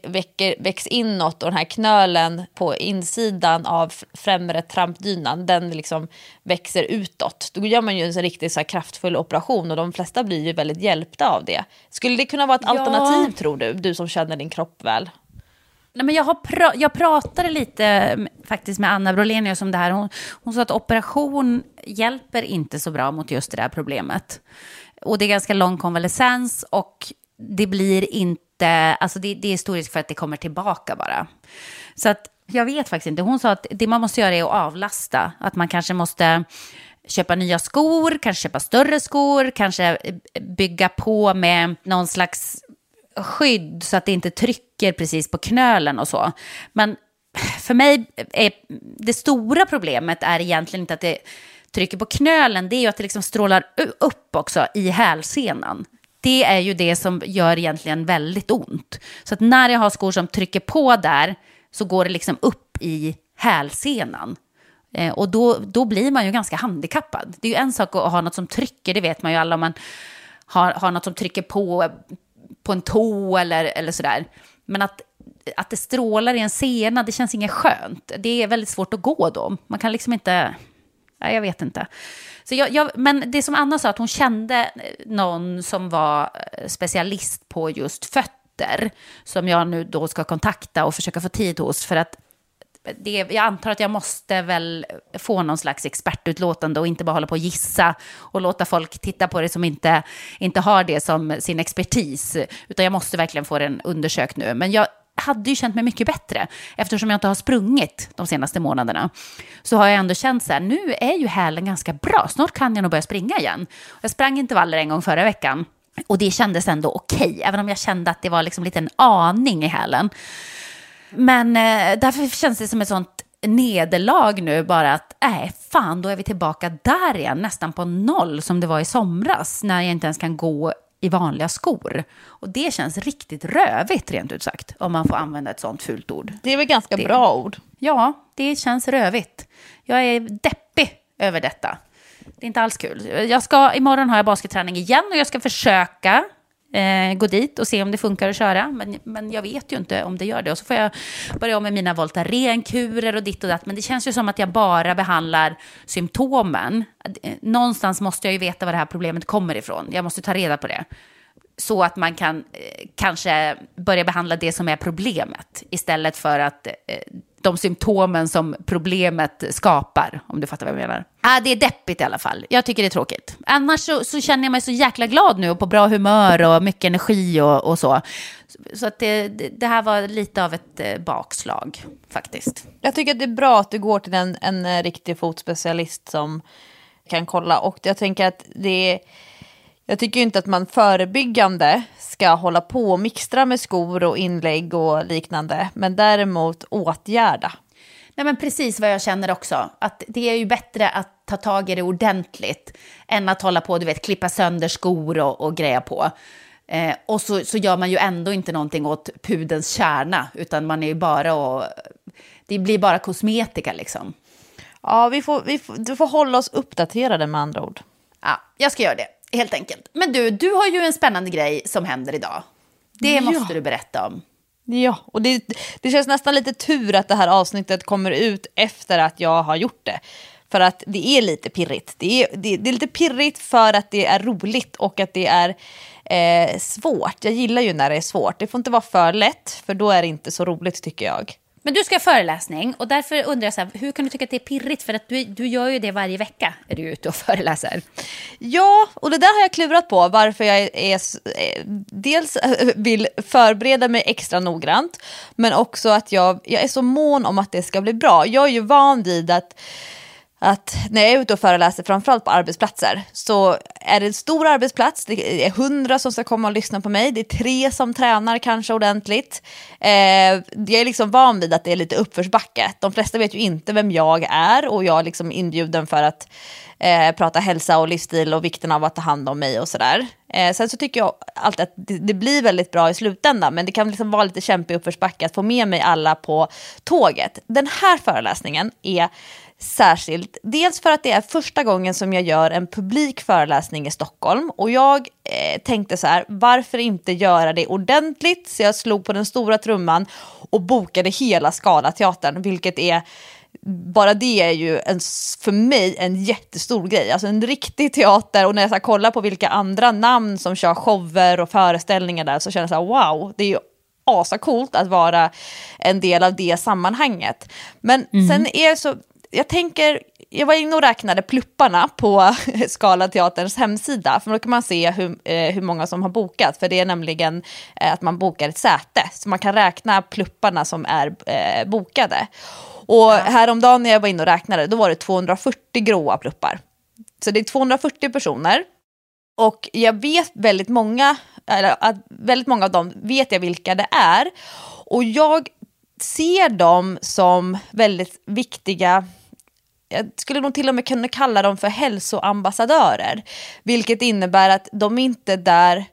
väcker, väcks inåt och den här knölen på insidan av främre trampdynan, den liksom växer utåt. Då gör man ju en så riktigt så kraftfull operation och de flesta blir ju väldigt hjälpta av det. Skulle det kunna vara ett ja. alternativ tror du, du som känner din kropp väl? Nej, men jag, har pra jag pratade lite faktiskt med Anna Brolenius om det här. Hon, hon sa att operation hjälper inte så bra mot just det där problemet. Och det är ganska lång konvalescens och det blir inte, alltså det, det är stor risk för att det kommer tillbaka bara. Så att jag vet faktiskt inte. Hon sa att det man måste göra är att avlasta. Att man kanske måste köpa nya skor, kanske köpa större skor, kanske bygga på med någon slags skydd så att det inte trycker precis på knölen och så. Men för mig är det stora problemet är egentligen inte att det trycker på knölen, det är ju att det liksom strålar upp också i hälsenan det är ju det som gör egentligen väldigt ont. Så att när jag har skor som trycker på där så går det liksom upp i hälsenan. Eh, och då, då blir man ju ganska handikappad. Det är ju en sak att ha något som trycker, det vet man ju alla om man har, har något som trycker på, på en tå eller, eller sådär. Men att, att det strålar i en sena, det känns inget skönt. Det är väldigt svårt att gå då. Man kan liksom inte, jag vet inte. Så jag, jag, men det som Anna sa, att hon kände eh, någon som var eh, specialist på just fötter, som jag nu då ska kontakta och försöka få tid hos, för att eh, det, jag antar att jag måste väl få någon slags expertutlåtande och inte bara hålla på och gissa och låta folk titta på det som inte, inte har det som sin expertis, utan jag måste verkligen få den undersökt nu. Men jag hade ju känt mig mycket bättre. Eftersom jag inte har sprungit de senaste månaderna så har jag ändå känt så här, nu är ju hälen ganska bra. Snart kan jag nog börja springa igen. Jag sprang intervaller en gång förra veckan och det kändes ändå okej, okay, även om jag kände att det var liksom lite en aning i hälen. Men eh, därför känns det som ett sånt nederlag nu bara att, nej, äh, fan, då är vi tillbaka där igen, nästan på noll som det var i somras, när jag inte ens kan gå i vanliga skor. Och det känns riktigt rövigt, rent ut sagt, om man får använda ett sånt fult ord. Det är väl ganska det, bra ord? Ja, det känns rövigt. Jag är deppig över detta. Det är inte alls kul. Jag ska, imorgon har jag basketträning igen och jag ska försöka eh, gå dit och se om det funkar att köra. Men, men jag vet ju inte om det gör det. Och så får jag börja om med mina Voltaren-kurer och ditt och datt. Men det känns ju som att jag bara behandlar symptomen. Eh, någonstans måste jag ju veta var det här problemet kommer ifrån. Jag måste ta reda på det. Så att man kan eh, kanske börja behandla det som är problemet istället för att eh, de symptomen som problemet skapar, om du fattar vad jag menar. Ah, det är deppigt i alla fall. Jag tycker det är tråkigt. Annars så, så känner jag mig så jäkla glad nu och på bra humör och mycket energi och, och så. Så att det, det, här var lite av ett eh, bakslag faktiskt. Jag tycker att det är bra att du går till en, en eh, riktig fotspecialist som kan kolla. Och jag tänker att det är jag tycker inte att man förebyggande ska hålla på och mixtra med skor och inlägg och liknande, men däremot åtgärda. Nej men precis vad jag känner också, att det är ju bättre att ta tag i det ordentligt än att hålla på, du vet, klippa sönder skor och, och greja på. Eh, och så, så gör man ju ändå inte någonting åt pudens kärna, utan man är ju bara och... Det blir bara kosmetika liksom. Ja, vi får, vi får, du får hålla oss uppdaterade med andra ord. Ja, jag ska göra det, helt enkelt. Men du, du har ju en spännande grej som händer idag. Det Ja. måste du berätta om. Ja, och det, det känns nästan lite tur att det här avsnittet kommer ut efter att jag har gjort det. För att det är lite pirrigt. Det är, det, det är lite pirrigt för att det är roligt och att det är eh, svårt. Jag gillar ju när det är svårt. Det får inte vara för lätt, för då är det inte så roligt tycker jag. Men du ska ha föreläsning och därför undrar jag så här, hur kan du tycka att det är pirrigt? För att du, du gör ju det varje vecka, är du ute och [laughs] föreläser. Ja, och det där har jag klurat på varför jag är, eh, dels eh, vill förbereda mig extra noggrant men också att jag, jag är så mån om att det ska bli bra. Jag är ju van vid att att när jag är ute och föreläser, framförallt på arbetsplatser, så är det en stor arbetsplats, det är hundra som ska komma och lyssna på mig, det är tre som tränar kanske ordentligt. Eh, jag är liksom van vid att det är lite uppförsbacke. De flesta vet ju inte vem jag är och jag är liksom inbjuden för att eh, prata hälsa och livsstil och vikten av att ta hand om mig och sådär. Eh, sen så tycker jag alltid att det, det blir väldigt bra i slutändan, men det kan liksom vara lite kämpig uppförsbacke att få med mig alla på tåget. Den här föreläsningen är särskilt. Dels för att det är första gången som jag gör en publik föreläsning i Stockholm och jag eh, tänkte så här, varför inte göra det ordentligt? Så jag slog på den stora trumman och bokade hela Scalateatern, vilket är bara det är ju en, för mig en jättestor grej. Alltså en riktig teater och när jag så kollar på vilka andra namn som kör shower och föreställningar där så känner jag så här wow, det är ju asacoolt att vara en del av det sammanhanget. Men sen är det så, jag tänker, jag var inne och räknade plupparna på [laughs] Skala Teaterns hemsida, för då kan man se hur, eh, hur många som har bokat, för det är nämligen eh, att man bokar ett säte, så man kan räkna plupparna som är eh, bokade. Och häromdagen när jag var inne och räknade, då var det 240 gråa pluppar. Så det är 240 personer. Och jag vet väldigt många, eller att väldigt många av dem vet jag vilka det är. Och jag ser dem som väldigt viktiga jag skulle nog till och med kunna kalla dem för hälsoambassadörer. Vilket innebär att de inte är där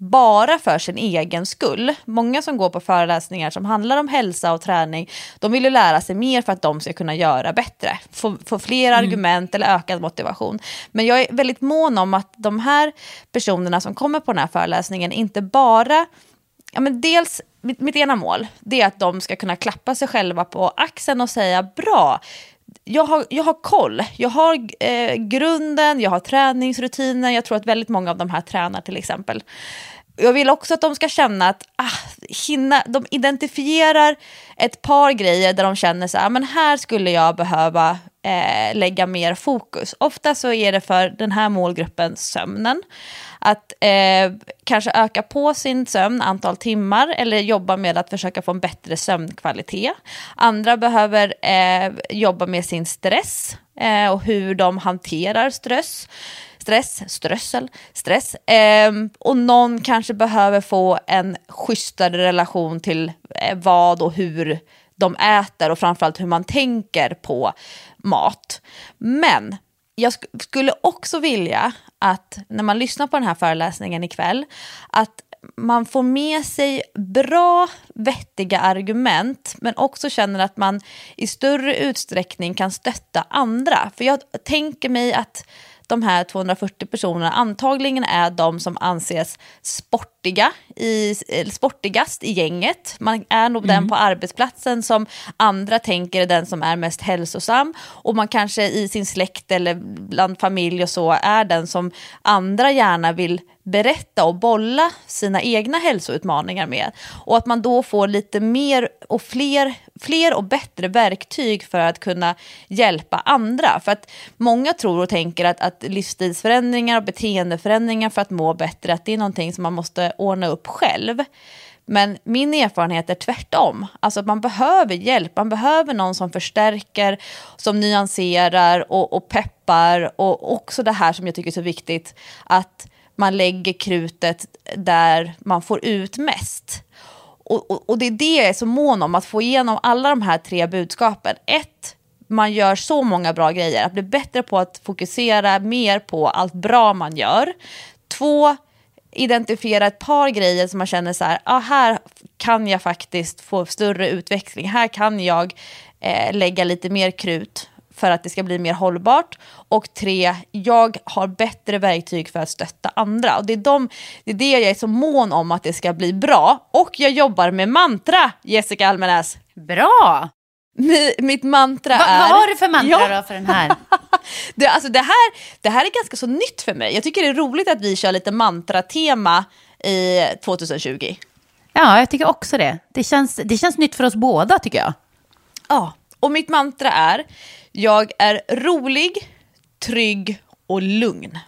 bara för sin egen skull. Många som går på föreläsningar som handlar om hälsa och träning, de vill ju lära sig mer för att de ska kunna göra bättre. Få, få fler argument eller ökad motivation. Men jag är väldigt mån om att de här personerna som kommer på den här föreläsningen inte bara ja, men dels, mitt, mitt ena mål, det är att de ska kunna klappa sig själva på axeln och säga bra, jag har, jag har koll, jag har eh, grunden, jag har träningsrutiner, jag tror att väldigt många av de här tränar till exempel. Jag vill också att de ska känna att ah, hinna, de identifierar ett par grejer där de känner så här, ah, men här skulle jag behöva eh, lägga mer fokus. Ofta så är det för den här målgruppen sömnen. Att eh, kanske öka på sin sömn, antal timmar eller jobba med att försöka få en bättre sömnkvalitet. Andra behöver eh, jobba med sin stress eh, och hur de hanterar stress stress, strössel, stress. Eh, och någon kanske behöver få en schysstare relation till eh, vad och hur de äter och framförallt hur man tänker på mat. Men jag sk- skulle också vilja att när man lyssnar på den här föreläsningen ikväll, att man får med sig bra, vettiga argument men också känner att man i större utsträckning kan stötta andra. För jag tänker mig att de här 240 personerna antagligen är de som anses sportiga i, eller sportigast i gänget. Man är nog den på arbetsplatsen som andra tänker är den som är mest hälsosam och man kanske i sin släkt eller bland familj och så är den som andra gärna vill berätta och bolla sina egna hälsoutmaningar med. Och att man då får lite mer och fler, fler och bättre verktyg för att kunna hjälpa andra. För att många tror och tänker att, att livsstilsförändringar och beteendeförändringar för att må bättre, att det är någonting som man måste ordna upp själv. Men min erfarenhet är tvärtom. Alltså att man behöver hjälp, man behöver någon som förstärker, som nyanserar och, och peppar. Och också det här som jag tycker är så viktigt, att man lägger krutet där man får ut mest. Och, och, och det är det jag är så mån om, att få igenom alla de här tre budskapen. Ett, man gör så många bra grejer, att bli bättre på att fokusera mer på allt bra man gör. Två, identifiera ett par grejer som man känner så här, ah, här kan jag faktiskt få större utveckling, här kan jag eh, lägga lite mer krut för att det ska bli mer hållbart. Och tre, jag har bättre verktyg för att stötta andra. Och det är, de, det är det jag är så mån om att det ska bli bra. Och jag jobbar med mantra, Jessica Almenäs. Bra! Mi, mitt mantra Va, är... vad har du för mantra Ja. då för den här? [laughs] Det, alltså det, här, det här är ganska så nytt för mig. Jag tycker det är roligt att vi kör lite mantra-tema i 2020. Ja, jag tycker också det. Det känns, det känns nytt för oss båda tycker jag. Ja, och mitt mantra är jag är rolig, trygg och lugn.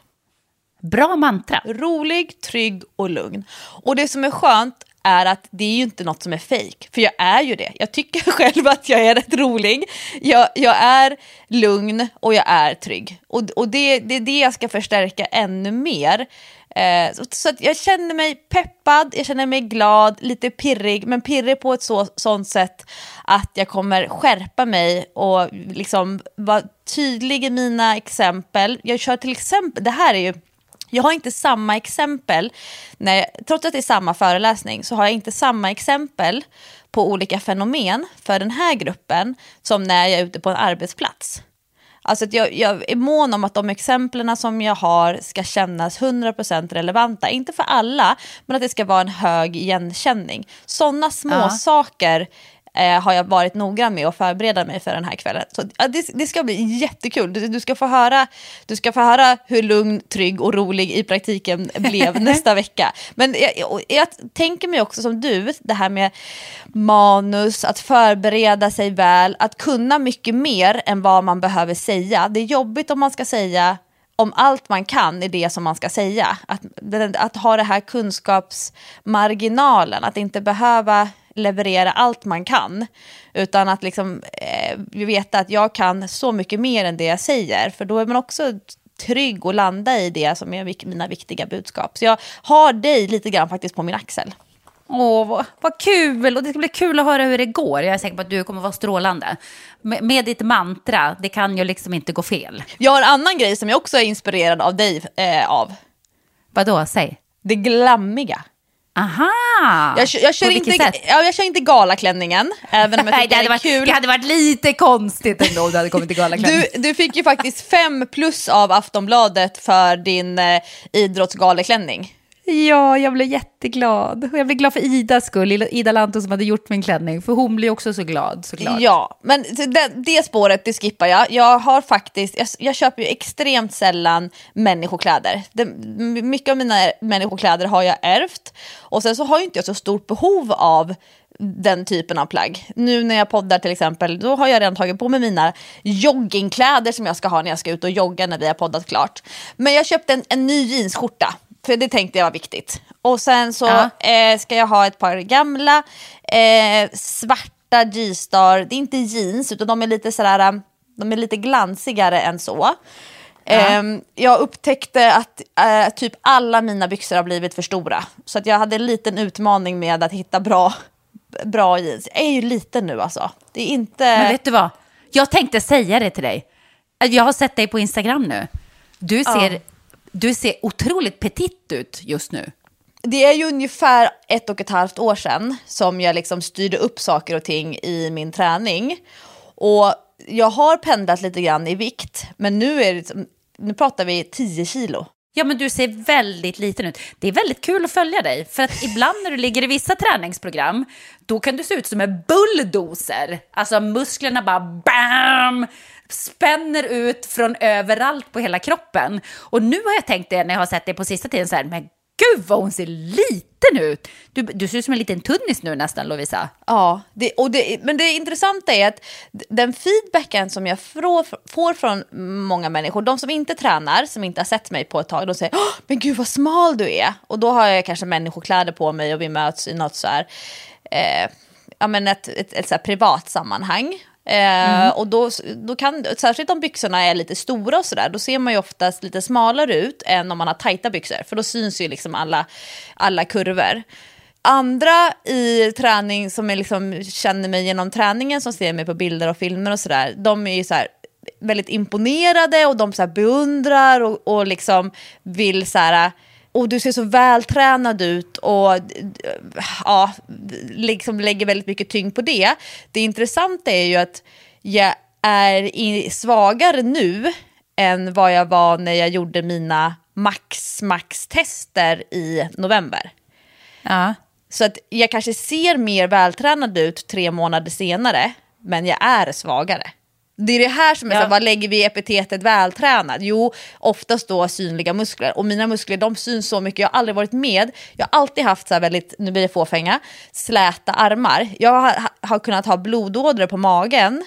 Bra mantra. Rolig, trygg och lugn. Och det som är skönt är att det är ju inte något som är fejk, för jag är ju det. Jag tycker [laughs] själv att jag är rätt rolig. Jag, jag är lugn och jag är trygg. Och, och det, det är det jag ska förstärka ännu mer. Eh, så så att jag känner mig peppad, jag känner mig glad, lite pirrig, men pirrig på ett så, sånt sätt att jag kommer skärpa mig och liksom vara tydlig i mina exempel. Jag kör till exempel, det här är ju jag har inte samma exempel, när jag, trots att det är samma föreläsning så har jag inte samma exempel på olika fenomen för den här gruppen som när jag är ute på en arbetsplats. Alltså att jag, jag är mån om att de exemplen som jag har ska kännas 100% relevanta. Inte för alla, men att det ska vara en hög igenkänning. Sådana små Ja. saker eh, har jag varit noggrann med att förbereda mig för den här kvällen. Så, ja, det, det ska bli jättekul. Du, du, ska få höra, du ska få höra hur lugn, trygg och rolig i praktiken blev [laughs] nästa vecka. Men jag, och jag tänker mig också som du, det här med manus, att förbereda sig väl, att kunna mycket mer än vad man behöver säga. Det är jobbigt om man ska säga om allt man kan är det som man ska säga. Att, att ha det här kunskapsmarginalen, att inte behöva leverera allt man kan. Utan att liksom, eh, veta att jag kan så mycket mer än det jag säger. För då är man också trygg och landa i det som är mina viktiga budskap. Så jag har dig lite grann faktiskt på min axel. Åh, vad, vad kul! Och det ska bli kul att höra hur det går. Jag är säker på att du kommer vara strålande. Med, med ditt mantra, det kan ju liksom inte gå fel. Jag har en annan grej som jag också är inspirerad av dig eh, av. Vadå, säg. Det glammiga. Aha! Jag, jag, kör inte, sätt? ja, jag kör inte galaklänningen, även om jag [laughs] Nej, tycker det, hade varit, kul. det hade varit lite konstigt ändå om du hade kommit till galaklänning. Du, du fick ju faktiskt fem plus av Aftonbladet för din eh, idrottsgaleklänning. Ja, jag blev jätteglad. Och jag blev glad för Idas skull, Ida Lanto som hade gjort min klänning. För hon blir också så glad såklart. Ja, men det, det spåret det skippar jag. Jag har faktiskt, jag, jag köper ju extremt sällan människokläder. Det, mycket av mina människokläder har jag ärvt. Och sen så har ju inte jag så stort behov av den typen av plagg. Nu när jag poddar till exempel, då har jag redan tagit på mig mina joggingkläder som jag ska ha när jag ska ut och jogga när vi har poddat klart. Men jag köpte en, en ny jeansskjorta, för det tänkte jag var viktigt. Och sen så Ja. eh, ska jag ha ett par gamla eh, svarta G-star, det är inte jeans utan de är lite sådär, de är lite glansigare än så. Ehm, jag upptäckte att eh, typ alla mina byxor har blivit för stora. Så att jag hade en liten utmaning med att hitta bra, bra jeans. Jag är ju liten nu alltså. Det är inte... Men vet du vad? Jag tänkte säga det till dig. Jag har sett dig på Instagram nu. Du ser, du ser otroligt petit ut just nu. Det är ju ungefär ett och ett halvt år sedan som jag liksom styrde upp saker och ting i min träning. Och jag har pendlat lite grann i vikt, men nu, är det, nu pratar vi 10 kilo. Ja, men du ser väldigt liten ut. Det är väldigt kul att följa dig. För att ibland när du ligger i vissa träningsprogram, då kan du se ut som en bulldozer. Alltså musklerna bara BAM! Spänner ut från överallt på hela kroppen. Och nu har jag tänkt det när jag har sett det på sista tiden så här, men gud vad hon ser liten ut. Du, du ser ut som en liten tunnis nu nästan Lovisa. Ja, det, och det, men det intressanta är att den feedbacken som jag frå- får från många människor, de som inte tränar, som inte har sett mig på ett tag, de säger men gud vad smal du är. Och då har jag kanske människokläder på mig och vi möts i något så här, eh, ja men ett, ett, ett så här privat sammanhang. Mm. Eh, Och då, då kan, särskilt om byxorna är lite stora och sådär, då ser man ju oftast lite smalare ut än om man har tajta byxor. För då syns ju liksom alla, alla kurvor. Andra i träning som är liksom, känner mig genom träningen, som ser mig på bilder och filmer och sådär, de är ju så här väldigt imponerade och de så här beundrar och, och liksom vill så här, och du ser så vältränad ut och ja, liksom lägger väldigt mycket tyngd på det. Det intressanta är ju att jag är i, svagare nu än vad jag var när jag gjorde mina max-max-tester i november. Ja. Så att jag kanske ser mer vältränad ut tre månader senare, men jag är svagare. Det är det här som är Ja. så, här, vad lägger vi i epitetet vältränad? Jo, oftast då synliga muskler. Och mina muskler de syns så mycket, jag har aldrig varit med. Jag har alltid haft så här väldigt, nu blir det fåfänga, släta armar. Jag har, har kunnat ha blodådror på magen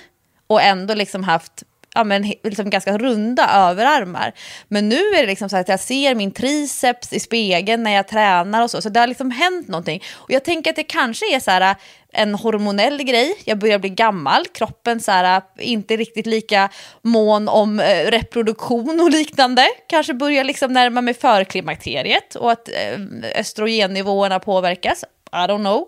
och ändå liksom haft ja, men, liksom ganska runda överarmar. Men nu är det liksom så att jag ser min triceps i spegeln när jag tränar och så. Så det har liksom hänt någonting. Och jag tänker att det kanske är så här äh, en hormonell grej. Jag börjar bli gammal, kroppen så här, äh, inte riktigt lika mån om eh, reproduktion och liknande. Kanske börjar liksom närma mig förklimakteriet och att eh, östrogennivåerna påverkas. I don't know.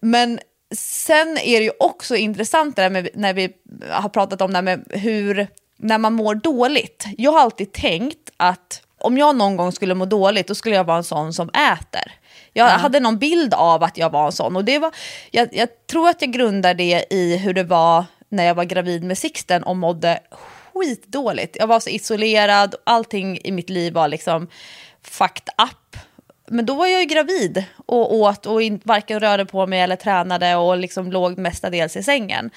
Men sen är det ju också intressant det där med, när vi har pratat om det här med hur, när man mår dåligt. Jag har alltid tänkt att om jag någon gång skulle må dåligt, då skulle jag vara en sån som äter. Jag hade någon bild av att jag var en sån och det var, jag, jag tror att jag grundar det i hur det var när jag var gravid med Sixten och mådde skitdåligt. Jag var så isolerad, allting i mitt liv var liksom fucked up. Men då var jag ju gravid och åt och in, varken rörde på mig eller tränade och liksom låg mestadels i sängen.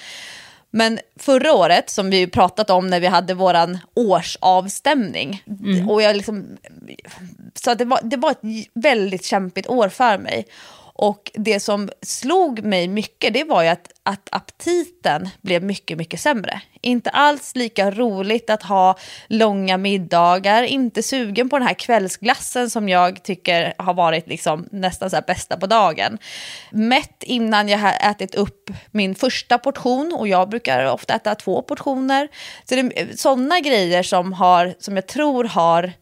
Men förra året, som vi pratat om när vi hade våran årsavstämning, och jag liksom, så det, var, det var ett väldigt kämpigt år för mig. Och det som slog mig mycket, det var ju att, att aptiten blev mycket, mycket sämre. Inte alls lika roligt att ha långa middagar, inte sugen på den här kvällsglassen som jag tycker har varit liksom nästan så här bästa på dagen. Mätt innan jag har ätit upp min första portion och jag brukar ofta äta två portioner. Så det är sådana grejer som, har, som jag tror har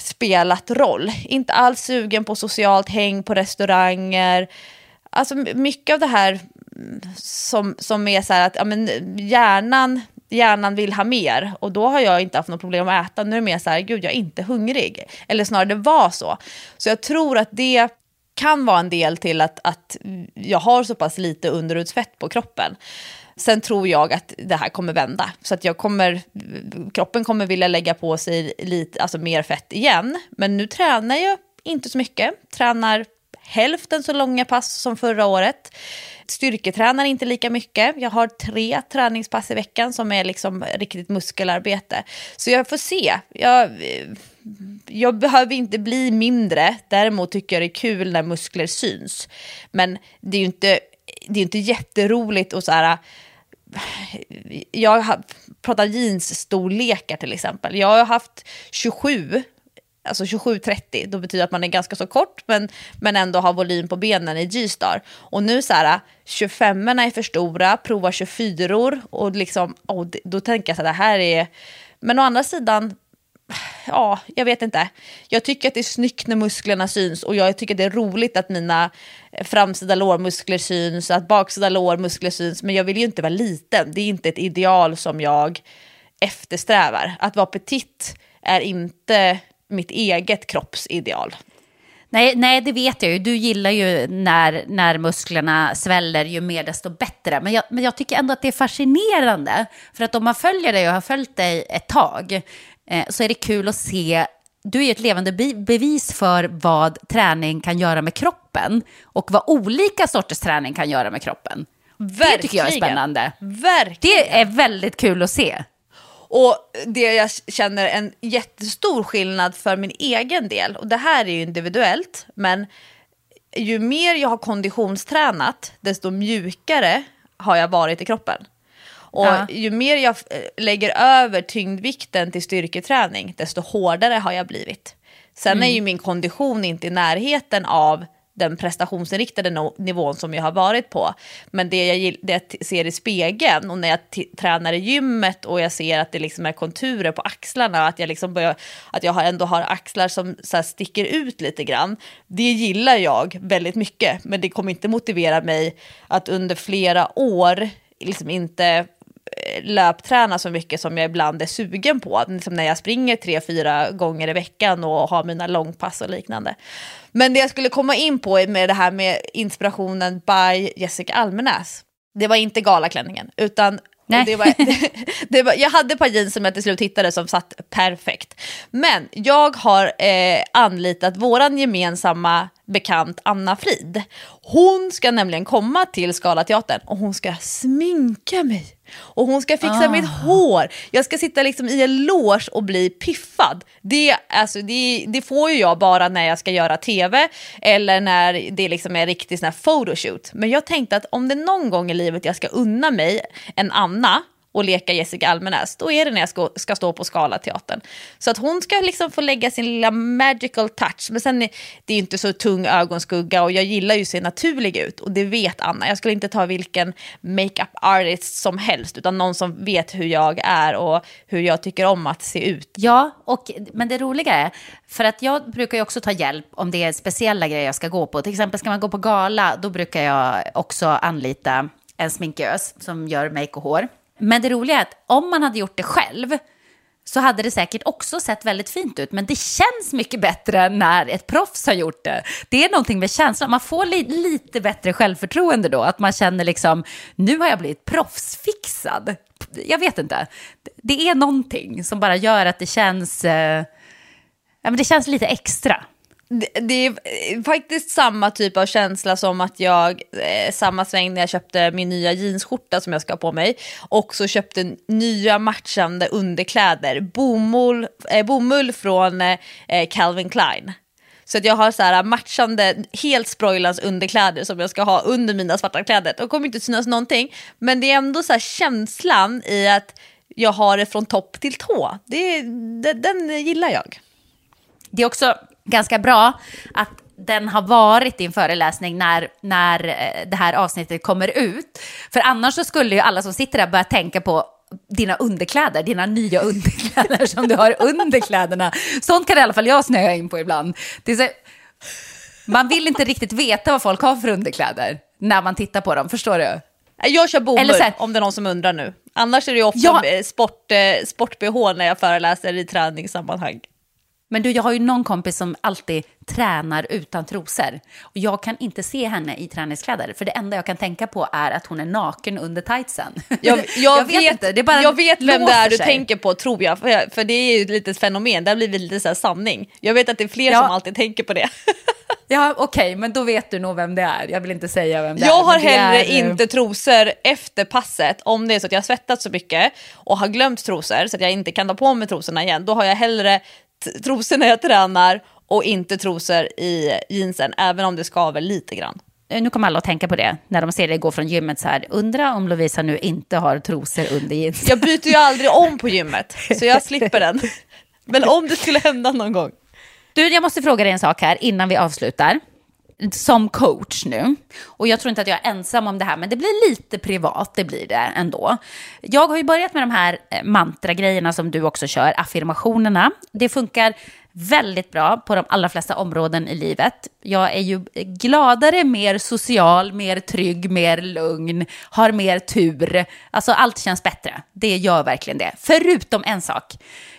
spelat roll. Inte alls sugen på socialt häng på restauranger. Alltså mycket av det här mm, som, som är så här att ja, men hjärnan, hjärnan vill ha mer och då har jag inte haft något problem att äta. Nu är det mer så här, gud jag är inte hungrig. Eller snarare det var så. Så jag tror att det kan vara en del till att, att jag har så pass lite underhudsfett på kroppen. Sen tror jag att det här kommer vända. Så att jag kommer, kroppen kommer vilja lägga på sig lite, alltså mer fett igen. Men nu tränar jag inte så mycket. Tränar hälften så långa pass som förra året. Styrketränar inte lika mycket. Jag har tre träningspass i veckan som är liksom riktigt muskelarbete. Så jag får se. Jag, jag behöver inte bli mindre. Däremot tycker jag det är kul när muskler syns. Men det är ju inte, det är inte jätteroligt att så här [sighs] jag pratar jeansstorlekar till exempel. Jag har haft 27, alltså 27-30, då betyder det att man är ganska så kort men, men ändå har volym på benen i G-star. Och nu så här, 25 är för stora, prova 24 och liksom, oh, då tänker jag så här, det här är... Men å andra sidan, ja, jag vet inte. Jag tycker att det är snyggt när musklerna syns och jag tycker att det är roligt att mina framsida lårmuskler syns, att baksida lårmuskler syns, men jag vill ju inte vara liten. Det är inte ett ideal som jag eftersträvar. Att vara petit är inte mitt eget kroppsideal. Nej, nej, det vet jag ju. Du gillar ju när, när musklerna sväller, ju mer desto bättre. Men jag, men jag tycker ändå att det är fascinerande. För att om man följer dig och har följt dig ett tag så är det kul att se du är ju ett levande be bevis för vad träning kan göra med kroppen och vad olika sorters träning kan göra med kroppen. Det tycker jag är Verkligen. spännande. Verkligen. Det är väldigt kul att se. Och det jag känner en jättestor skillnad för min egen del, och det här är ju individuellt, men ju mer jag har konditionstränat, desto mjukare har jag varit i kroppen. Och Ja. ju mer jag eh, lägger över tyngdvikten till styrketräning, desto hårdare har jag blivit. Sen är ju min kondition inte i närheten av den prestationsinriktade no- nivån som jag har varit på. Men det jag, det jag ser i spegeln och när jag tränar i gymmet och jag ser att det liksom är konturer på axlarna, att jag, liksom börjar, att jag har ändå har axlar som så sticker ut lite grann. Det gillar jag väldigt mycket, men det kommer inte motivera mig att under flera år liksom inte löpträna så mycket som jag ibland är sugen på. Liksom när jag springer tre, fyra gånger i veckan och har mina långpass och liknande. Men det jag skulle komma in på med det här med inspirationen by Jessica Almenäs. Det var inte galaklänningen, utan det var, det, [laughs] det var, jag hade ett par jeans som jag till slut hittade som satt perfekt. Men jag har eh, anlitat våran gemensamma bekant Anna Frid. Hon ska nämligen komma till Scalateatern och hon ska sminka mig. Och hon ska fixa mitt hår. Jag ska sitta liksom i en loge och bli piffad. Det, alltså, det, det får ju jag bara när jag ska göra tv eller när det liksom är riktigt sån här photoshoot. Men jag tänkte att om det någon gång i livet jag ska unna mig en Anna och leka Jessica Almenäs, då är det när jag ska, ska stå på Scalateatern. Så att hon ska liksom få lägga sin lilla magical touch. Men sen är det är inte så tung ögonskugga och jag gillar ju att se naturlig ut. Och det vet Anna. Jag skulle inte ta vilken makeup artist som helst, utan någon som vet hur jag är och hur jag tycker om att se ut. Ja, och, men det roliga är, för att jag brukar ju också ta hjälp om det är speciella grejer jag ska gå på. Till exempel ska man gå på gala, då brukar jag också anlita en sminkös som gör make och hår. Men det roliga är att om man hade gjort det själv så hade det säkert också sett väldigt fint ut. Men det känns mycket bättre när ett proffs har gjort det. Det är någonting med känslan, man får li lite bättre självförtroende då. Att man känner liksom, nu har jag blivit proffsfixad. Jag vet inte. Det är någonting som bara gör att det känns, eh, ja, men det känns lite extra. Det, det är faktiskt samma typ av känsla som att jag, eh, samma sväng när jag köpte min nya jeansskjorta som jag ska ha på mig, också köpte nya matchande underkläder, bomull, eh, bomull från eh, eh, Calvin Klein. Så att jag har så här matchande, helt sproilans underkläder som jag ska ha under mina svarta kläder. De kommer inte synas någonting, men det är ändå så här känslan i att jag har det från topp till tå. Det, det, den gillar jag. Det är också ganska bra att den har varit din föreläsning när, när eh, det här avsnittet kommer ut. För annars så skulle ju alla som sitter där börja tänka på dina underkläder, dina nya [laughs] underkläder som du har under kläderna. Sånt kan i alla fall jag snöa in på ibland. Det är så, man vill inte riktigt veta vad folk har för underkläder när man tittar på dem, förstår du? Jag kör bomull om det är någon som undrar nu. Annars är det ju ofta Ja. sport, eh, sport-bh när jag föreläser i träningssammanhang. Men du, jag har ju någon kompis som alltid tränar utan trosor. Och jag kan inte se henne i träningskläder, för det enda jag kan tänka på är att hon är naken under tightsen. Jag, jag, [laughs] vet, inte, det bara jag vet vem det är du sig. tänker på tror jag, för, för det är ju ett litet fenomen, det har blivit lite så här sanning. Jag vet att det är fler Ja. som alltid tänker på det. [laughs] Ja, okej, men då vet du nog vem det är. Jag vill inte säga vem det är. Jag har hellre är, eh, inte trosor efter passet om det är så att jag har svettats så mycket och har glömt trosor så att jag inte kan ta på mig trosorna igen. Då har jag hellre trosor när jag tränar och inte trosor i jeansen, även om det skaver lite grann. Nu kommer alla att tänka på det när de ser dig gå från gymmet så här. Undra om Lovisa nu inte har trosor under jeans. Jag byter ju aldrig om på gymmet, [laughs] så jag slipper den. Men om det skulle hända någon gång. Du, jag måste fråga dig en sak här innan vi avslutar. Som coach nu, och jag tror inte att jag är ensam om det här, men det blir lite privat, det blir det ändå. Jag har ju börjat med de här eh, mantra-grejerna som du också kör, affirmationerna. Det funkar väldigt bra på de allra flesta områden i livet. Jag är ju gladare, mer social, mer trygg, mer lugn, har mer tur. Alltså allt känns bättre. Det gör verkligen det. Förutom en sak.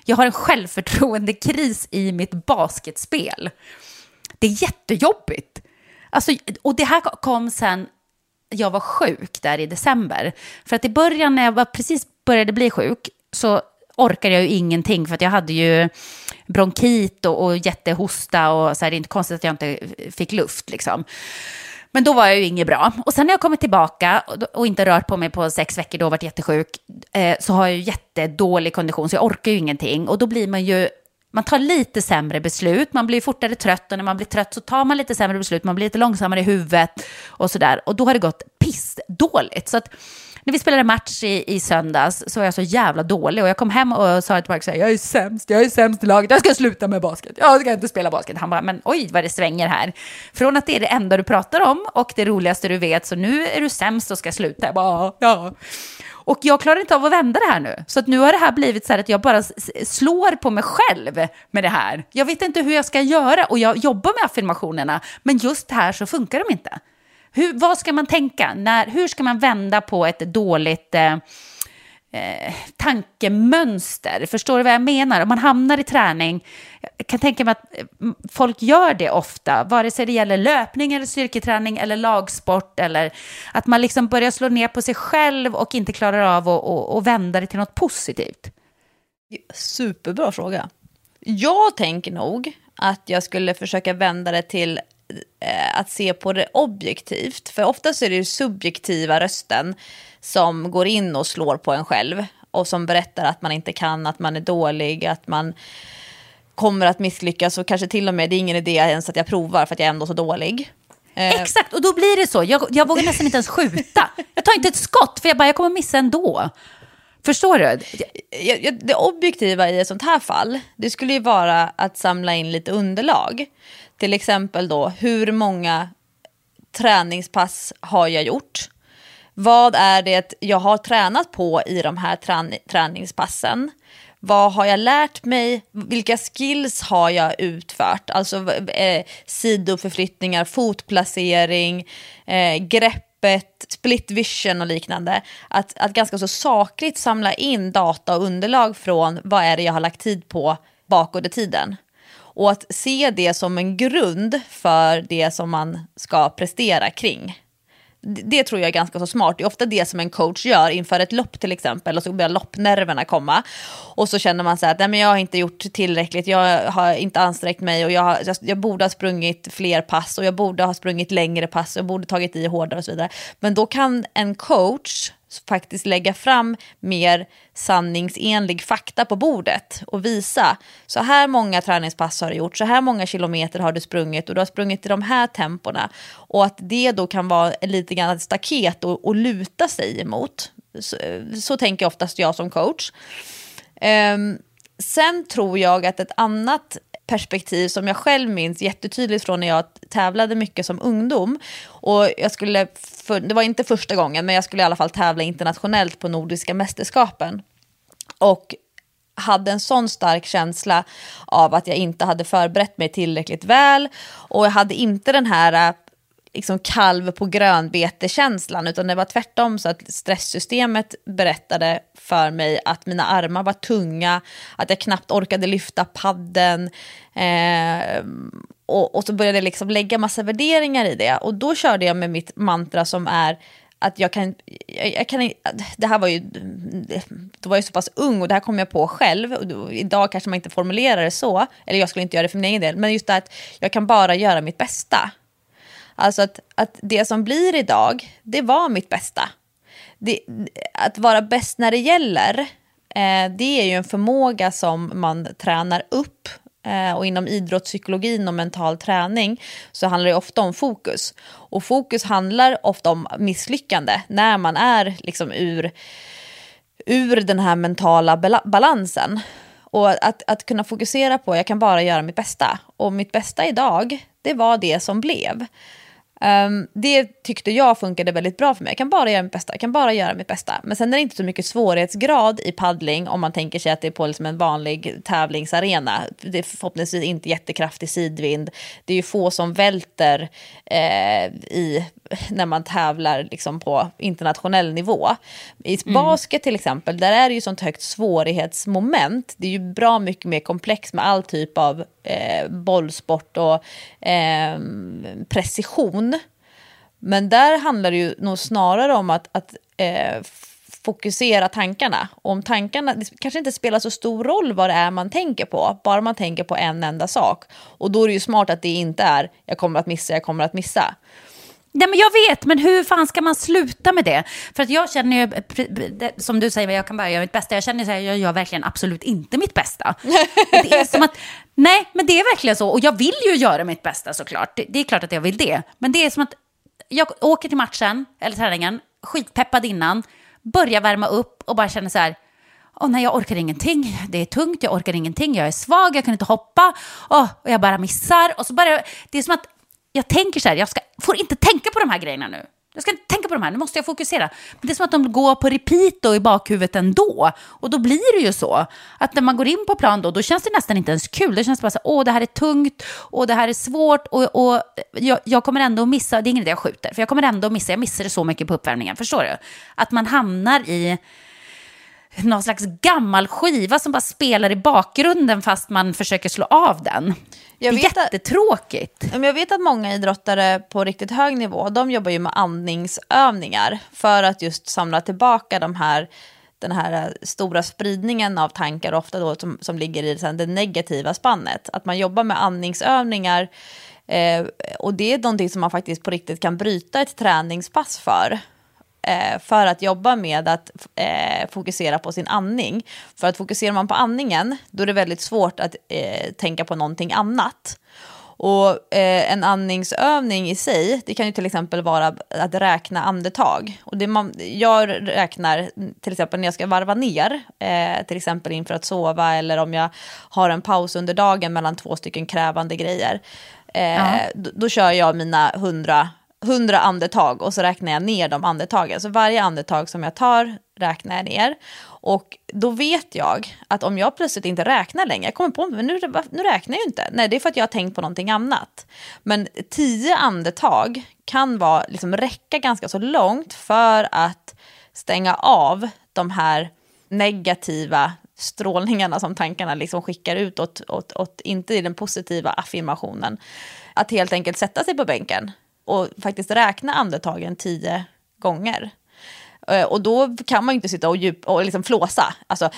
Jag har en självförtroendekris i mitt basketspel. Det är jättejobbigt. Alltså, och det här kom sen jag var sjuk där i december. För att i början när jag var precis började bli sjuk så orkade jag ju ingenting för att jag hade ju bronkit och, och jättehosta och så här, det är inte konstigt att jag inte fick luft liksom. Men då var jag ju inget bra. Och sen när jag kommit tillbaka och, och inte rört på mig på sex veckor, då varit jättesjuk, eh, så har jag ju jättedålig kondition, så jag orkar ju ingenting. Och då blir man ju, man tar lite sämre beslut, man blir fortare trött och när man blir trött så tar man lite sämre beslut, man blir lite långsammare i huvudet och sådär. Och då har det gått pissdåligt. Så att när vi spelade match i, i söndags så var jag så jävla dålig och jag kom hem och sa till Mark så här, jag är sämst, jag är sämst i laget, jag ska sluta med basket, jag ska inte spela basket. Han bara, men oj vad det svänger här. Från att det är det enda du pratar om och det roligaste du vet, så nu är du sämst och ska sluta. Jag bara, ja. Och jag klarar inte av att vända det här nu. Så att nu har det här blivit så här att jag bara slår på mig själv med det här. Jag vet inte hur jag ska göra och jag jobbar med affirmationerna, men just här så funkar de inte. Hur, vad ska man tänka? När, hur ska man vända på ett dåligt, eh, eh, tankemönster. Förstår du vad jag menar? Om man hamnar i träning, jag kan tänka mig att eh, folk gör det ofta, vare sig det gäller löpning eller styrketräning eller lagsport eller att man liksom börjar slå ner på sig själv och inte klarar av att, och, och vända det till något positivt. Superbra fråga. Jag tänker nog att jag skulle försöka vända det till eh, att se på det objektivt. För oftast är det ju subjektiva rösten som går in och slår på en själv och som berättar att man inte kan, att man är dålig, att man kommer att misslyckas och kanske till och med det är ingen idé ens att jag provar för att jag är ändå så dålig. Eh. Exakt, och då blir det så. Jag, jag vågar nästan inte ens skjuta. Jag tar inte ett skott för jag bara, jag kommer missa ändå. Förstår du? Det objektiva i ett sånt här fall, det skulle ju vara att samla in lite underlag. Till exempel då, hur många träningspass har jag gjort? Vad är det jag har tränat på i de här träningspassen? Vad har jag lärt mig? Vilka skills har jag utfört? Alltså eh, sidoförflyttningar, fotplacering, eh, greppet, split vision och liknande. Att, att ganska så sakligt samla in data och underlag från vad är det jag har lagt tid på bakåt i tiden. Och att se det som en grund för det som man ska prestera kring det tror jag är ganska så smart. Det är ofta det som en coach gör inför ett lopp till exempel och så börjar loppnerverna komma. Och så känner man så här att nej, men jag har inte gjort tillräckligt, jag har inte ansträngt mig och jag, har, jag, jag borde ha sprungit fler pass och jag borde ha sprungit längre pass och jag borde tagit i hårdare och så vidare. Men då kan en coach faktiskt lägga fram mer sanningsenlig fakta på bordet och visa så här många träningspass har du gjort, så här många kilometer har du sprungit och du har sprungit i de här tempona. Och att det då kan vara lite grann ett staket och, och luta sig emot. Så, så tänker oftast jag som coach. Um, sen tror jag att ett annat perspektiv som jag själv minns jättetydligt från när jag tävlade mycket som ungdom. Och jag skulle, för, det var inte första gången, men jag skulle i alla fall tävla internationellt på Nordiska mästerskapen. Och hade en sån stark känsla av att jag inte hade förberett mig tillräckligt väl. Och jag hade inte den här äh, liksom kalv på grönbete-känslan, utan det var tvärtom så att stresssystemet berättade för mig att mina armar var tunga, att jag knappt orkade lyfta padden. Eh, och, och, så började jag liksom lägga massa värderingar i det. Och då körde jag med mitt mantra som är att jag kan, jag, jag, kan, det här var ju, då var jag så pass ung och det här kom jag på själv. Och idag kanske man inte formulerar det så, eller jag skulle inte göra det för min egen del, men just det att jag kan bara göra mitt bästa. Alltså att, att det som blir idag, det var mitt bästa. Det, att vara bäst när det gäller, eh, det är ju en förmåga som man tränar upp. Eh, och inom idrottspsykologin och mental träning så handlar det ofta om fokus. Och fokus handlar ofta om misslyckande när man är liksom ur, ur den här mentala balansen. Och att, att kunna fokusera på, jag kan bara göra mitt bästa. Och mitt bästa idag, det var det som blev. Um, det tyckte jag funkade väldigt bra för mig. Jag kan bara göra mitt bästa. Jag kan bara göra mitt bästa. Men sen är det inte så mycket svårighetsgrad i paddling om man tänker sig att det är på liksom en vanlig tävlingsarena. Det är förhoppningsvis inte jättekraftig sidvind. Det är ju få som välter eh, i, när man tävlar liksom på internationell nivå. I mm. basket till exempel, där är det ju sånt högt svårighetsmoment. Det är ju bra mycket mer komplext med all typ av eh, bollsport och eh, precision. Men där handlar det ju nog snarare om att, att eh, fokusera tankarna. Och om tankarna, det kanske inte spelar så stor roll vad det är man tänker på, bara man tänker på en enda sak. Och då är det ju smart att det inte är jag kommer att missa, jag kommer att missa. Nej, men jag vet, men hur fan ska man sluta med det? För att jag känner ju, som du säger, jag kan bara göra mitt bästa. Jag känner att jag gör verkligen absolut inte mitt bästa. [laughs] det är som att, nej, men det är verkligen så. Och jag vill ju göra mitt bästa såklart. Det, det är klart att jag vill det. Men det är som att jag åker till matchen, eller träningen, skitpeppad innan, börjar värma upp och bara känner så här, åh nej, jag orkar ingenting, det är tungt, jag orkar ingenting, jag är svag, jag kan inte hoppa, åh, och jag bara missar. Och så bara, det är som att jag tänker så här, jag ska, får inte tänka på de här grejerna nu. Jag ska inte tänka på de här, nu måste jag fokusera. Men det är som att de går på repeat då i bakhuvudet ändå. Och då blir det ju så. Att när man går in på plan då, då känns det nästan inte ens kul. Det känns bara så här, åh det här är tungt, och det här är svårt, och, och jag, jag, kommer ändå att missa, det är ingen idé jag skjuter, för jag kommer ändå att missa, jag missar det så mycket på uppvärmningen, förstår du? Att man hamnar i någon slags gammal skiva som bara spelar i bakgrunden fast man försöker slå av den. Jag det är att- jättetråkigt. Men Jag vet att många idrottare på riktigt hög nivå, de jobbar ju med andningsövningar för att just samla tillbaka de här, den här eh, stora spridningen av tankar, ofta då som, som ligger i sen det negativa spannet. Att man jobbar med andningsövningar eh, och det är någonting som man faktiskt på riktigt kan bryta ett träningspass för. Eh, för att jobba med att eh, fokusera på sin andning. För att fokuserar man på andningen, då är det väldigt svårt att eh, tänka på någonting annat. Och eh, en andningsövning i sig, det kan ju till exempel vara att räkna andetag. Och det man, jag räknar till exempel när jag ska varva ner, eh, till exempel inför att sova eller om jag har en paus under dagen mellan två stycken krävande grejer. Eh, då, då kör jag mina hundra 100 andetag och så räknar jag ner de andetagen. Så varje andetag som jag tar räknar jag ner. Och då vet jag att om jag plötsligt inte räknar längre, jag kommer på mig nu, nu räknar jag ju inte. Nej, det är för att jag har tänkt på någonting annat. Men tio andetag kan vara, liksom, räcka ganska så långt för att stänga av de här negativa strålningarna som tankarna liksom skickar ut åt, åt, åt, inte i den positiva affirmationen. Att helt enkelt sätta sig på bänken och faktiskt räkna andetagen tio gånger. Eh, Och då kan man ju inte sitta och, djup, och liksom flåsa, alltså,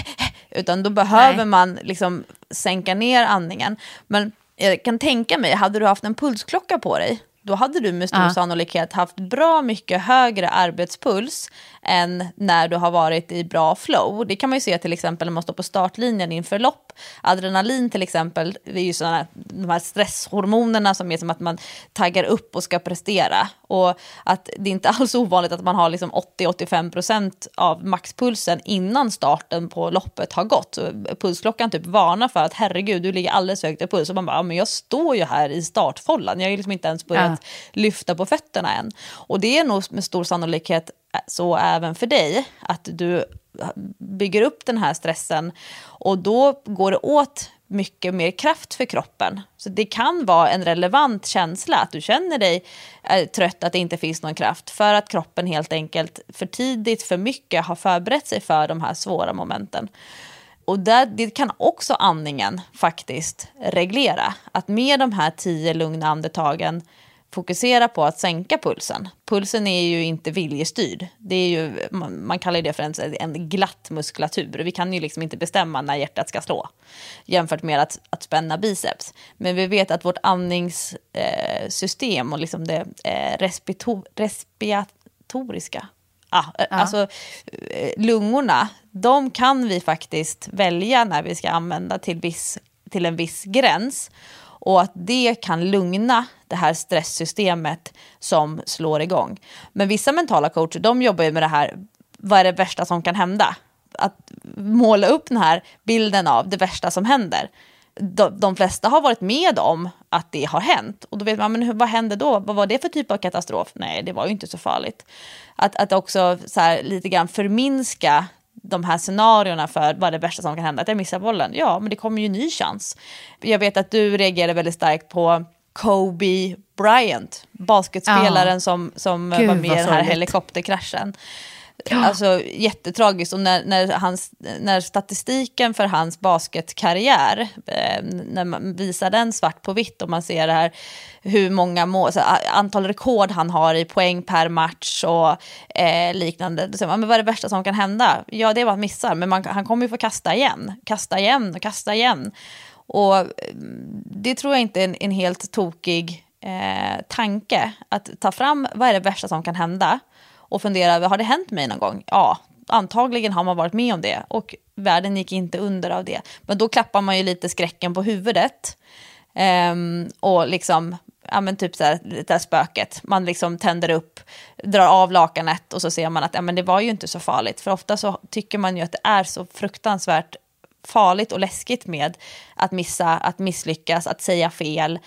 [laughs] utan då behöver Nej. man liksom sänka ner andningen. Men jag kan tänka mig, hade du haft en pulsklocka på dig, då hade du med stor Ja. sannolikhet haft bra mycket högre arbetspuls än när du har varit i bra flow. Det kan man ju se till exempel när man står på startlinjen inför lopp. Adrenalin till exempel, det är ju sådana, de här stresshormonerna som är som att man taggar upp och ska prestera. Och att det är inte [laughs] alls ovanligt att man har liksom 80-85% av maxpulsen innan starten på loppet har gått. Så pulsklockan typ varnar för att herregud, du ligger alldeles högt i puls. Och man bara, ja, men jag står ju här i startfållan, jag har ju liksom inte ens börjat lyfta på fötterna än. Och det är nog med stor sannolikhet så även för dig, att du bygger upp den här stressen och då går det åt mycket mer kraft för kroppen. Så det kan vara en relevant känsla att du känner dig eh, trött, att det inte finns någon kraft för att kroppen helt enkelt för tidigt, för mycket har förberett sig för de här svåra momenten. Och där, det kan också andningen faktiskt reglera. Att med de här tio lugna andetagen fokusera på att sänka pulsen. Pulsen är ju inte viljestyrd. Det är ju, man, kallar det för en, en glatt muskulatur. Vi kan ju liksom inte bestämma när hjärtat ska slå jämfört med att, att spänna biceps. Men vi vet att vårt andningssystem eh, och liksom det eh, respito, respiratoriska Ah, eh, Alltså eh, lungorna, de kan vi faktiskt välja när vi ska använda till, viss, till en viss gräns. Och att det kan lugna det här stresssystemet som slår igång. Men vissa mentala coacher, de jobbar ju med det här, vad är det värsta som kan hända? Att måla upp den här bilden av det värsta som händer. De, de flesta har varit med om att det har hänt. Och då vet man, men hur, vad hände då? Vad var det för typ av katastrof? Nej, det var ju inte så farligt. Att, att också så här, lite grann förminska de här scenarierna för vad är det värsta som kan hända. Att jag missar bollen. Ja, men det kommer ju en ny chans. Jag vet att du reagerade väldigt starkt på Kobe Bryant, basketspelaren Ja. som, som Gud, var med i den här sorgligt. helikopterkraschen. Alltså jättetragiskt och när, när, hans, när statistiken för hans basketkarriär, eh, när man visar den svart på vitt och man ser det här hur många mål, så, antal rekord han har i poäng per match och eh, liknande. Då säger man, men vad är det värsta som kan hända? Ja, det är vad han missar, men man, han kommer ju få kasta igen, kasta igen och kasta igen. Och eh, det tror jag inte är en, en helt tokig eh, tanke, att ta fram vad är det värsta som kan hända och fundera över, har det hänt mig någon gång? Ja, antagligen har man varit med om det och världen gick inte under av det. Men då klappar man ju lite skräcken på huvudet um, och liksom, ja men typ så här, det där spöket, man liksom tänder upp, drar av lakanet och så ser man att ja, men det var ju inte så farligt. För ofta så tycker man ju att det är så fruktansvärt farligt och läskigt med att missa, att misslyckas, att säga fel,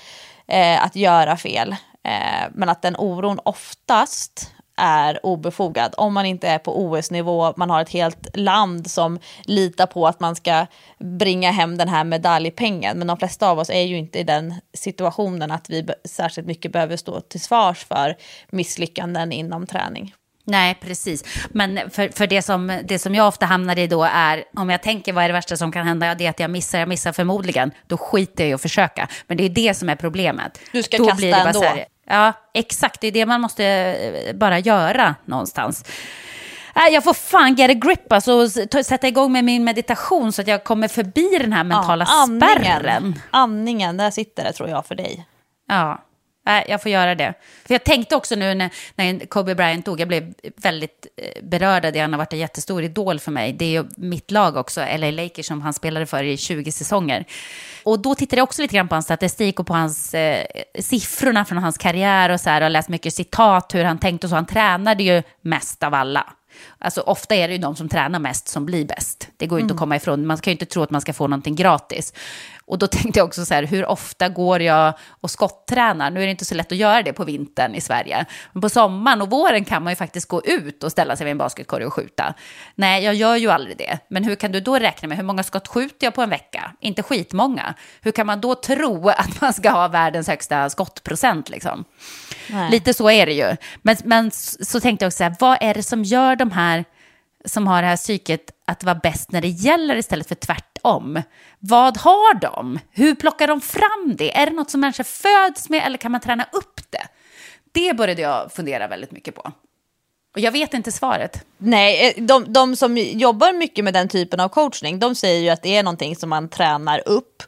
eh, att göra fel. Eh, men att den oron oftast är obefogad. Om man inte är på OS-nivå, man har ett helt land som litar på att man ska bringa hem den här medaljpengen. Men de flesta av oss är ju inte i den situationen att vi särskilt mycket behöver stå till svars för misslyckanden inom träning. Nej, precis. Men för, för det, som, det som jag ofta hamnar i då är, om jag tänker vad är det värsta som kan hända, ja, det är att jag missar, jag missar förmodligen, då skiter jag i att försöka. Men det är det som är problemet. Du ska då kasta blir det ändå. här, Ja, exakt, det är det man måste eh, bara göra någonstans. Nej, Jag får fan get a grip alltså, sätta igång med min meditation så att jag kommer förbi den här mentala spärren. Andningen, där sitter det tror jag för dig. Ja, Nej, jag får göra det. För jag tänkte också nu när, när Kobe Bryant dog, jag blev väldigt eh, berörd av det. Han har varit en jättestor idol för mig. Det är ju mitt lag också, LA Lakers, som han spelade för i 20 säsonger. Och då tittade jag också lite grann på hans statistik och på hans eh, siffrorna från hans karriär och så här. Och läst mycket citat, hur han tänkte och så. Han tränade ju mest av alla. Alltså ofta är det ju de som tränar mest som blir bäst. Det går ju inte att komma ifrån. Man kan ju inte tro att man ska få någonting gratis. Och då [laughs] tänkte jag också så här, hur ofta går jag och skotttränar? Nu är det inte så lätt att göra det på vintern i Sverige. Men på sommaren och våren kan man ju faktiskt gå ut och ställa sig vid en basketkorg och skjuta. Nej, jag gör ju aldrig det. Men hur kan du då räkna med hur många skott skjuter jag på en vecka? Inte skitmånga. Hur kan man då tro [laughs] att man ska ha världens högsta skottprocent liksom? Nej. Lite så är det ju. Men, men så tänkte jag också så här, vad är det som gör de här som har det här psyket att vara bäst när det gäller istället för tvärtom? Vad har de? Hur plockar de fram det? Är det något som människor föds med eller kan man träna upp det? Det började jag fundera väldigt mycket på. Och jag vet inte svaret. Nej, eh, de, de som jobbar mycket med den typen av coachning, de säger ju att det är någonting som man tränar upp.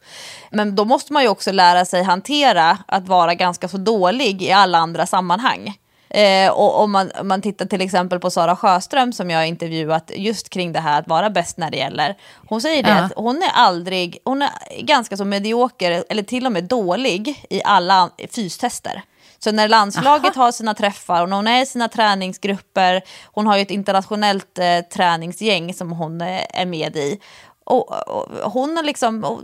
Men då måste man ju också lära sig hantera att vara ganska så dålig i alla andra sammanhang. Eh, och om man, om man tittar till exempel på Sara Sjöström som jag har intervjuat just kring det här att vara bäst när det gäller. Hon säger det Ja. att hon är aldrig, hon är ganska så medioker eller till och med dålig i alla fystester. Så när landslaget har sina träffar och när hon är i sina träningsgrupper, hon har ju ett internationellt eh, träningsgäng som hon eh, är med i. Och, och, hon liksom, och,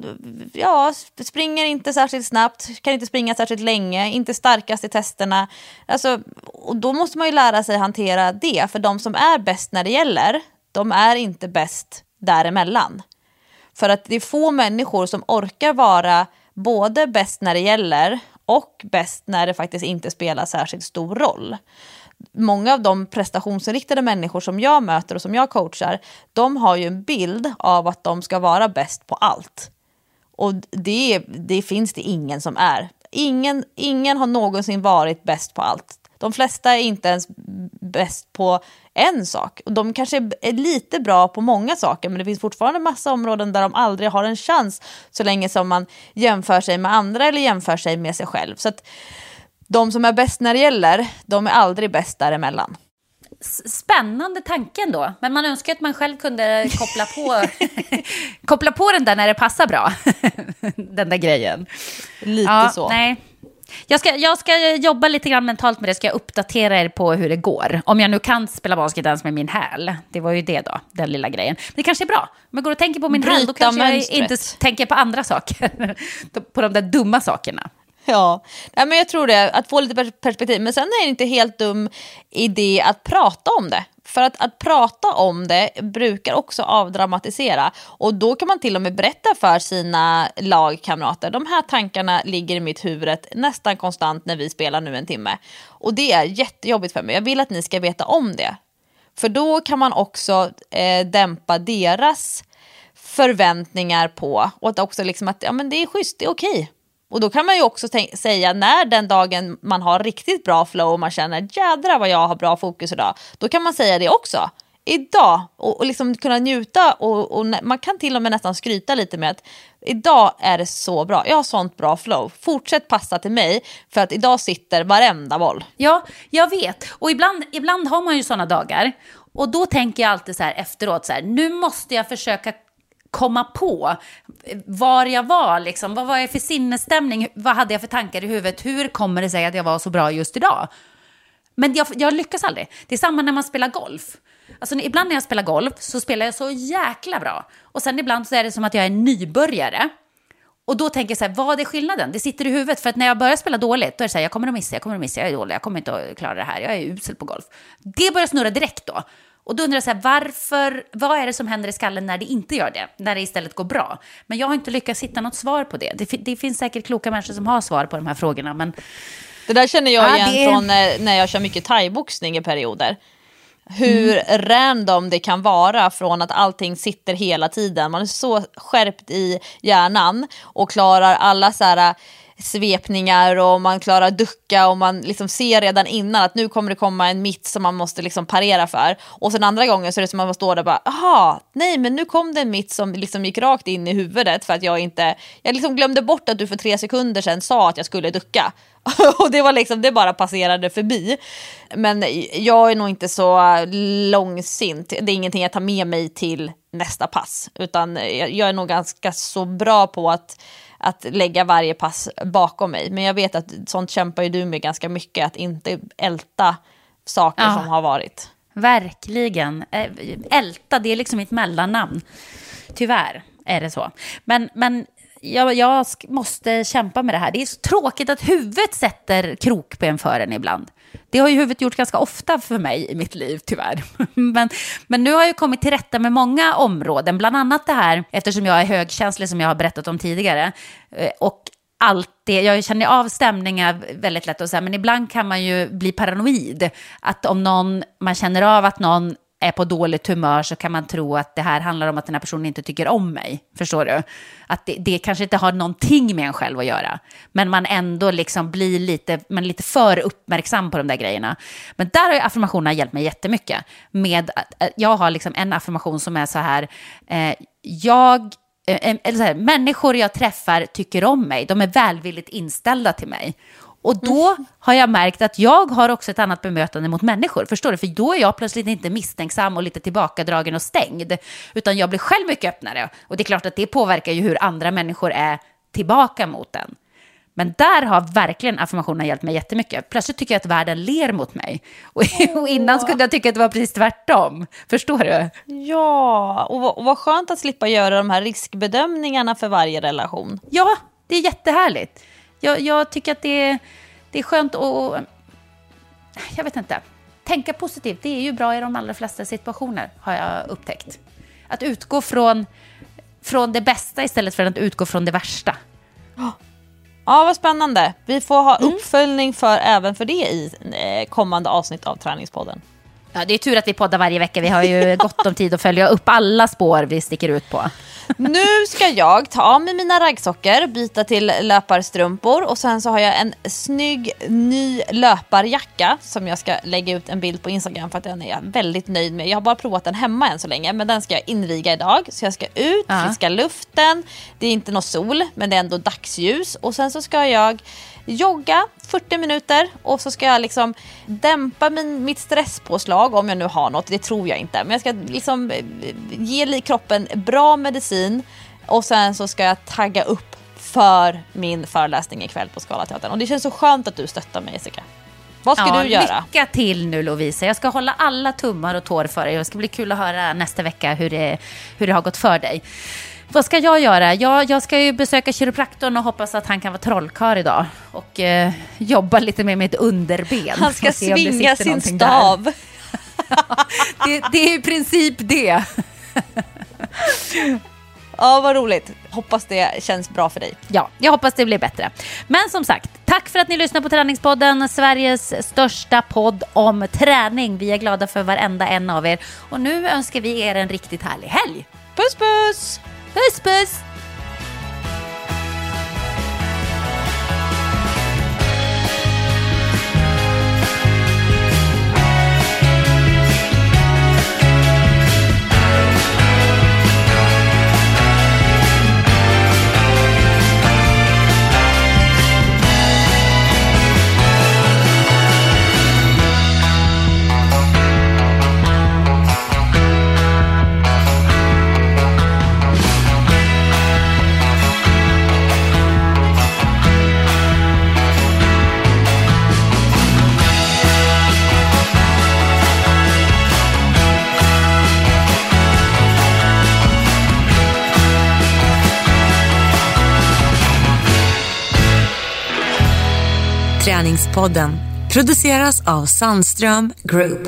ja, springer inte särskilt snabbt, kan inte springa särskilt länge, inte starkast i testerna. Alltså, och då måste man ju lära sig hantera det, för de som är bäst när det gäller, de är inte bäst däremellan. För att det är få människor som orkar vara både bäst när det gäller och bäst när det faktiskt inte spelar särskilt stor roll. Många av de prestationsinriktade människor som jag möter och som jag coachar, de har ju en bild av att de ska vara bäst på allt. Och det, det finns det ingen som är. Ingen, ingen har någonsin varit bäst på allt. De flesta är inte ens bäst på en sak. Och de kanske är- lite bra på många saker men det finns fortfarande massa områden där de aldrig har en chans så länge som man jämför sig med andra eller jämför sig med sig själv. Så att de som är bäst när det gäller, de är aldrig bäst däremellan. Spännande tanken då, men man önskar att man själv kunde koppla på, [laughs] koppla på den där när det passar bra. [laughs] den där grejen. Lite Ja, så. Nej. Jag ska, jag ska jobba lite grann mentalt med det, ska jag uppdatera er på hur det går. Om jag nu kan spela basket ens med min häl. Det var ju det då, den lilla grejen. Det kanske är bra. Om jag går och tänker på min häl, då Bryta kanske mönstret. jag inte tänker på andra saker. [laughs] på de där dumma sakerna. [laughs] Ja, Nej, men jag tror det, att få lite perspektiv. Men sen är det inte helt dum idé att prata om det. För att, att prata om det brukar också avdramatisera. Och då kan man till och med berätta för sina lagkamrater. De här tankarna ligger i mitt huvud nästan konstant när vi spelar nu en timme. Och det är jättejobbigt för mig. Jag vill att ni ska veta om det. För då kan man också eh, dämpa deras förväntningar på och att också liksom att ja, men det är schysst, det är okej. Och då kan man ju också säga när den dagen man har riktigt bra flow och man känner jädra vad jag har bra fokus idag. Då kan man säga det också. Idag och, och liksom kunna njuta och, och man kan till och med nästan skryta lite med att idag är det så bra. Jag har sånt bra flow. Fortsätt passa till mig för att idag sitter varenda boll. Ja, jag vet. Och ibland, ibland har man ju sådana dagar. Och då tänker jag alltid så här efteråt, så här, nu måste jag försöka komma på var jag var, liksom. vad var jag för sinnesstämning, vad hade jag för tankar i huvudet, hur kommer det sig att jag var så bra just idag? Men jag, jag lyckas aldrig. Det är samma när man spelar golf. Alltså, ibland när jag spelar golf så spelar jag så jäkla bra. Och sen ibland så är det som att jag är nybörjare. Och då tänker jag så här, vad är skillnaden? Det sitter i huvudet. För att när jag börjar spela dåligt, då är det så här, jag kommer att missa, jag kommer att missa, jag är dålig, jag kommer inte att klara det här, jag är usel på golf. Det börjar snurra direkt då. Och då undrar jag så här, varför, vad är det som händer i skallen när det inte gör det? När det istället går bra? Men jag har inte lyckats hitta något svar på det. Det, det finns säkert kloka människor som har svar på de här frågorna, men Det där känner jag Ja, igen det från när, när jag kör mycket thaiboxning i perioder. hur random det kan vara från att allting sitter hela tiden. Man är så skärpt i hjärnan och klarar alla så här svepningar och man klarar ducka och man liksom ser redan innan att nu kommer det komma en mitt som man måste liksom parera för. Och sen andra gången så är det som att man står där och bara, aha, nej men nu kom det en mitt som liksom gick rakt in i huvudet för att jag inte, jag liksom glömde bort att du för tre sekunder sedan sa att jag skulle ducka. [laughs] och det var liksom, det bara passerade förbi. Men jag är nog inte så långsint, det är ingenting jag tar med mig till nästa pass, utan jag är nog ganska så bra på att att lägga varje pass bakom mig. Men jag vet att sånt kämpar ju du med ganska mycket, att inte älta saker ja. som har varit. Verkligen. Eh, älta, det är liksom mitt mellannamn. Tyvärr är det så. Men, men jag, jag, måste kämpa med det här. Det är så tråkigt att huvudet sätter krokben för en ibland. Det har ju huvudet gjort ganska ofta för mig i mitt liv, tyvärr. [laughs] Men, men nu har jag kommit till rätta med många områden, bland annat det här, eftersom jag är högkänslig som jag har berättat om tidigare. Eh, och alltid, jag känner av stämningar väldigt lätt och så här, men ibland kan man ju bli paranoid. Att om någon, man känner av att någon är på dåligt humör så kan man tro att det här handlar om att den här personen inte tycker om mig. Förstår du? Att det, det kanske inte har någonting med en själv att göra. Men man ändå liksom blir lite, man lite för uppmärksam på de där grejerna. Men där har ju affirmationerna hjälpt mig jättemycket. Med att, eh, jag har liksom en affirmation som är så här, eh, jag eh, eh, eller så här, människor jag träffar tycker om mig, de är välvilligt inställda till mig. Och då har jag märkt att jag har också ett annat bemötande mot människor. Förstår du? För då är jag plötsligt inte misstänksam och lite tillbakadragen och stängd. Utan jag blir själv mycket öppnare. Och det är klart att det påverkar ju hur andra människor är tillbaka mot en. Men där har verkligen affirmationerna hjälpt mig jättemycket. Plötsligt tycker jag att världen ler mot mig. Och, [laughs] och innan skulle jag tycka att det var precis tvärtom. Förstår du? Ja, och, och vad skönt att slippa göra de här riskbedömningarna för varje relation. Ja, det är jättehärligt jag, jag tycker att det är, det är skönt att... Jag vet inte. Tänka positivt, det är ju bra i de allra flesta situationer, har jag upptäckt. Att utgå från, från det bästa istället för att utgå från det värsta. Ja, vad spännande. Vi får ha mm. uppföljning för, även för det i eh, kommande avsnitt av Träningspodden. Ja, det är tur att vi poddar varje vecka. Vi har ju [laughs] gott om tid att följa upp alla spår vi sticker ut på. Nu ska jag ta av mig mina raggsockor, byta till löparstrumpor och sen så har jag en snygg ny löparjacka som jag ska lägga ut en bild på Instagram för att den är jag väldigt nöjd med. Jag har bara provat den hemma än så länge men den ska jag inviga idag. Så jag ska ut, friska luften, det är inte någon sol men det är ändå dagsljus och sen så ska jag jogga 40 minuter och så ska jag liksom dämpa min, mitt stresspåslag om jag nu har något, det tror jag inte. Men jag ska liksom eh, ge kroppen bra medicin och sen så ska jag tagga upp för min föreläsning ikväll på Scalateatern. Och det känns så skönt att du stöttar mig Jessica. Vad ska ja, du göra? Lycka till nu Lovisa. Jag ska hålla alla tummar och tår för dig. Det ska bli kul att höra nästa vecka hur det, hur det har gått för dig. Vad ska jag göra? Jag, jag ska ju besöka kiropraktorn och hoppas att han kan vara trollkarl idag. Och eh, jobba lite med mitt underben. Han ska svinga sin stav. [laughs] det, det är i princip det. [laughs] Ja, vad roligt. Hoppas det känns bra för dig. Ja, jag hoppas det blir bättre. Men som sagt, tack för att ni lyssnar på Träningspodden, Sveriges största podd om träning. Vi är glada för varenda en av er. Och nu önskar vi er en riktigt härlig helg. Puss puss! Puss puss! Finanspodden produceras av Sandström Group.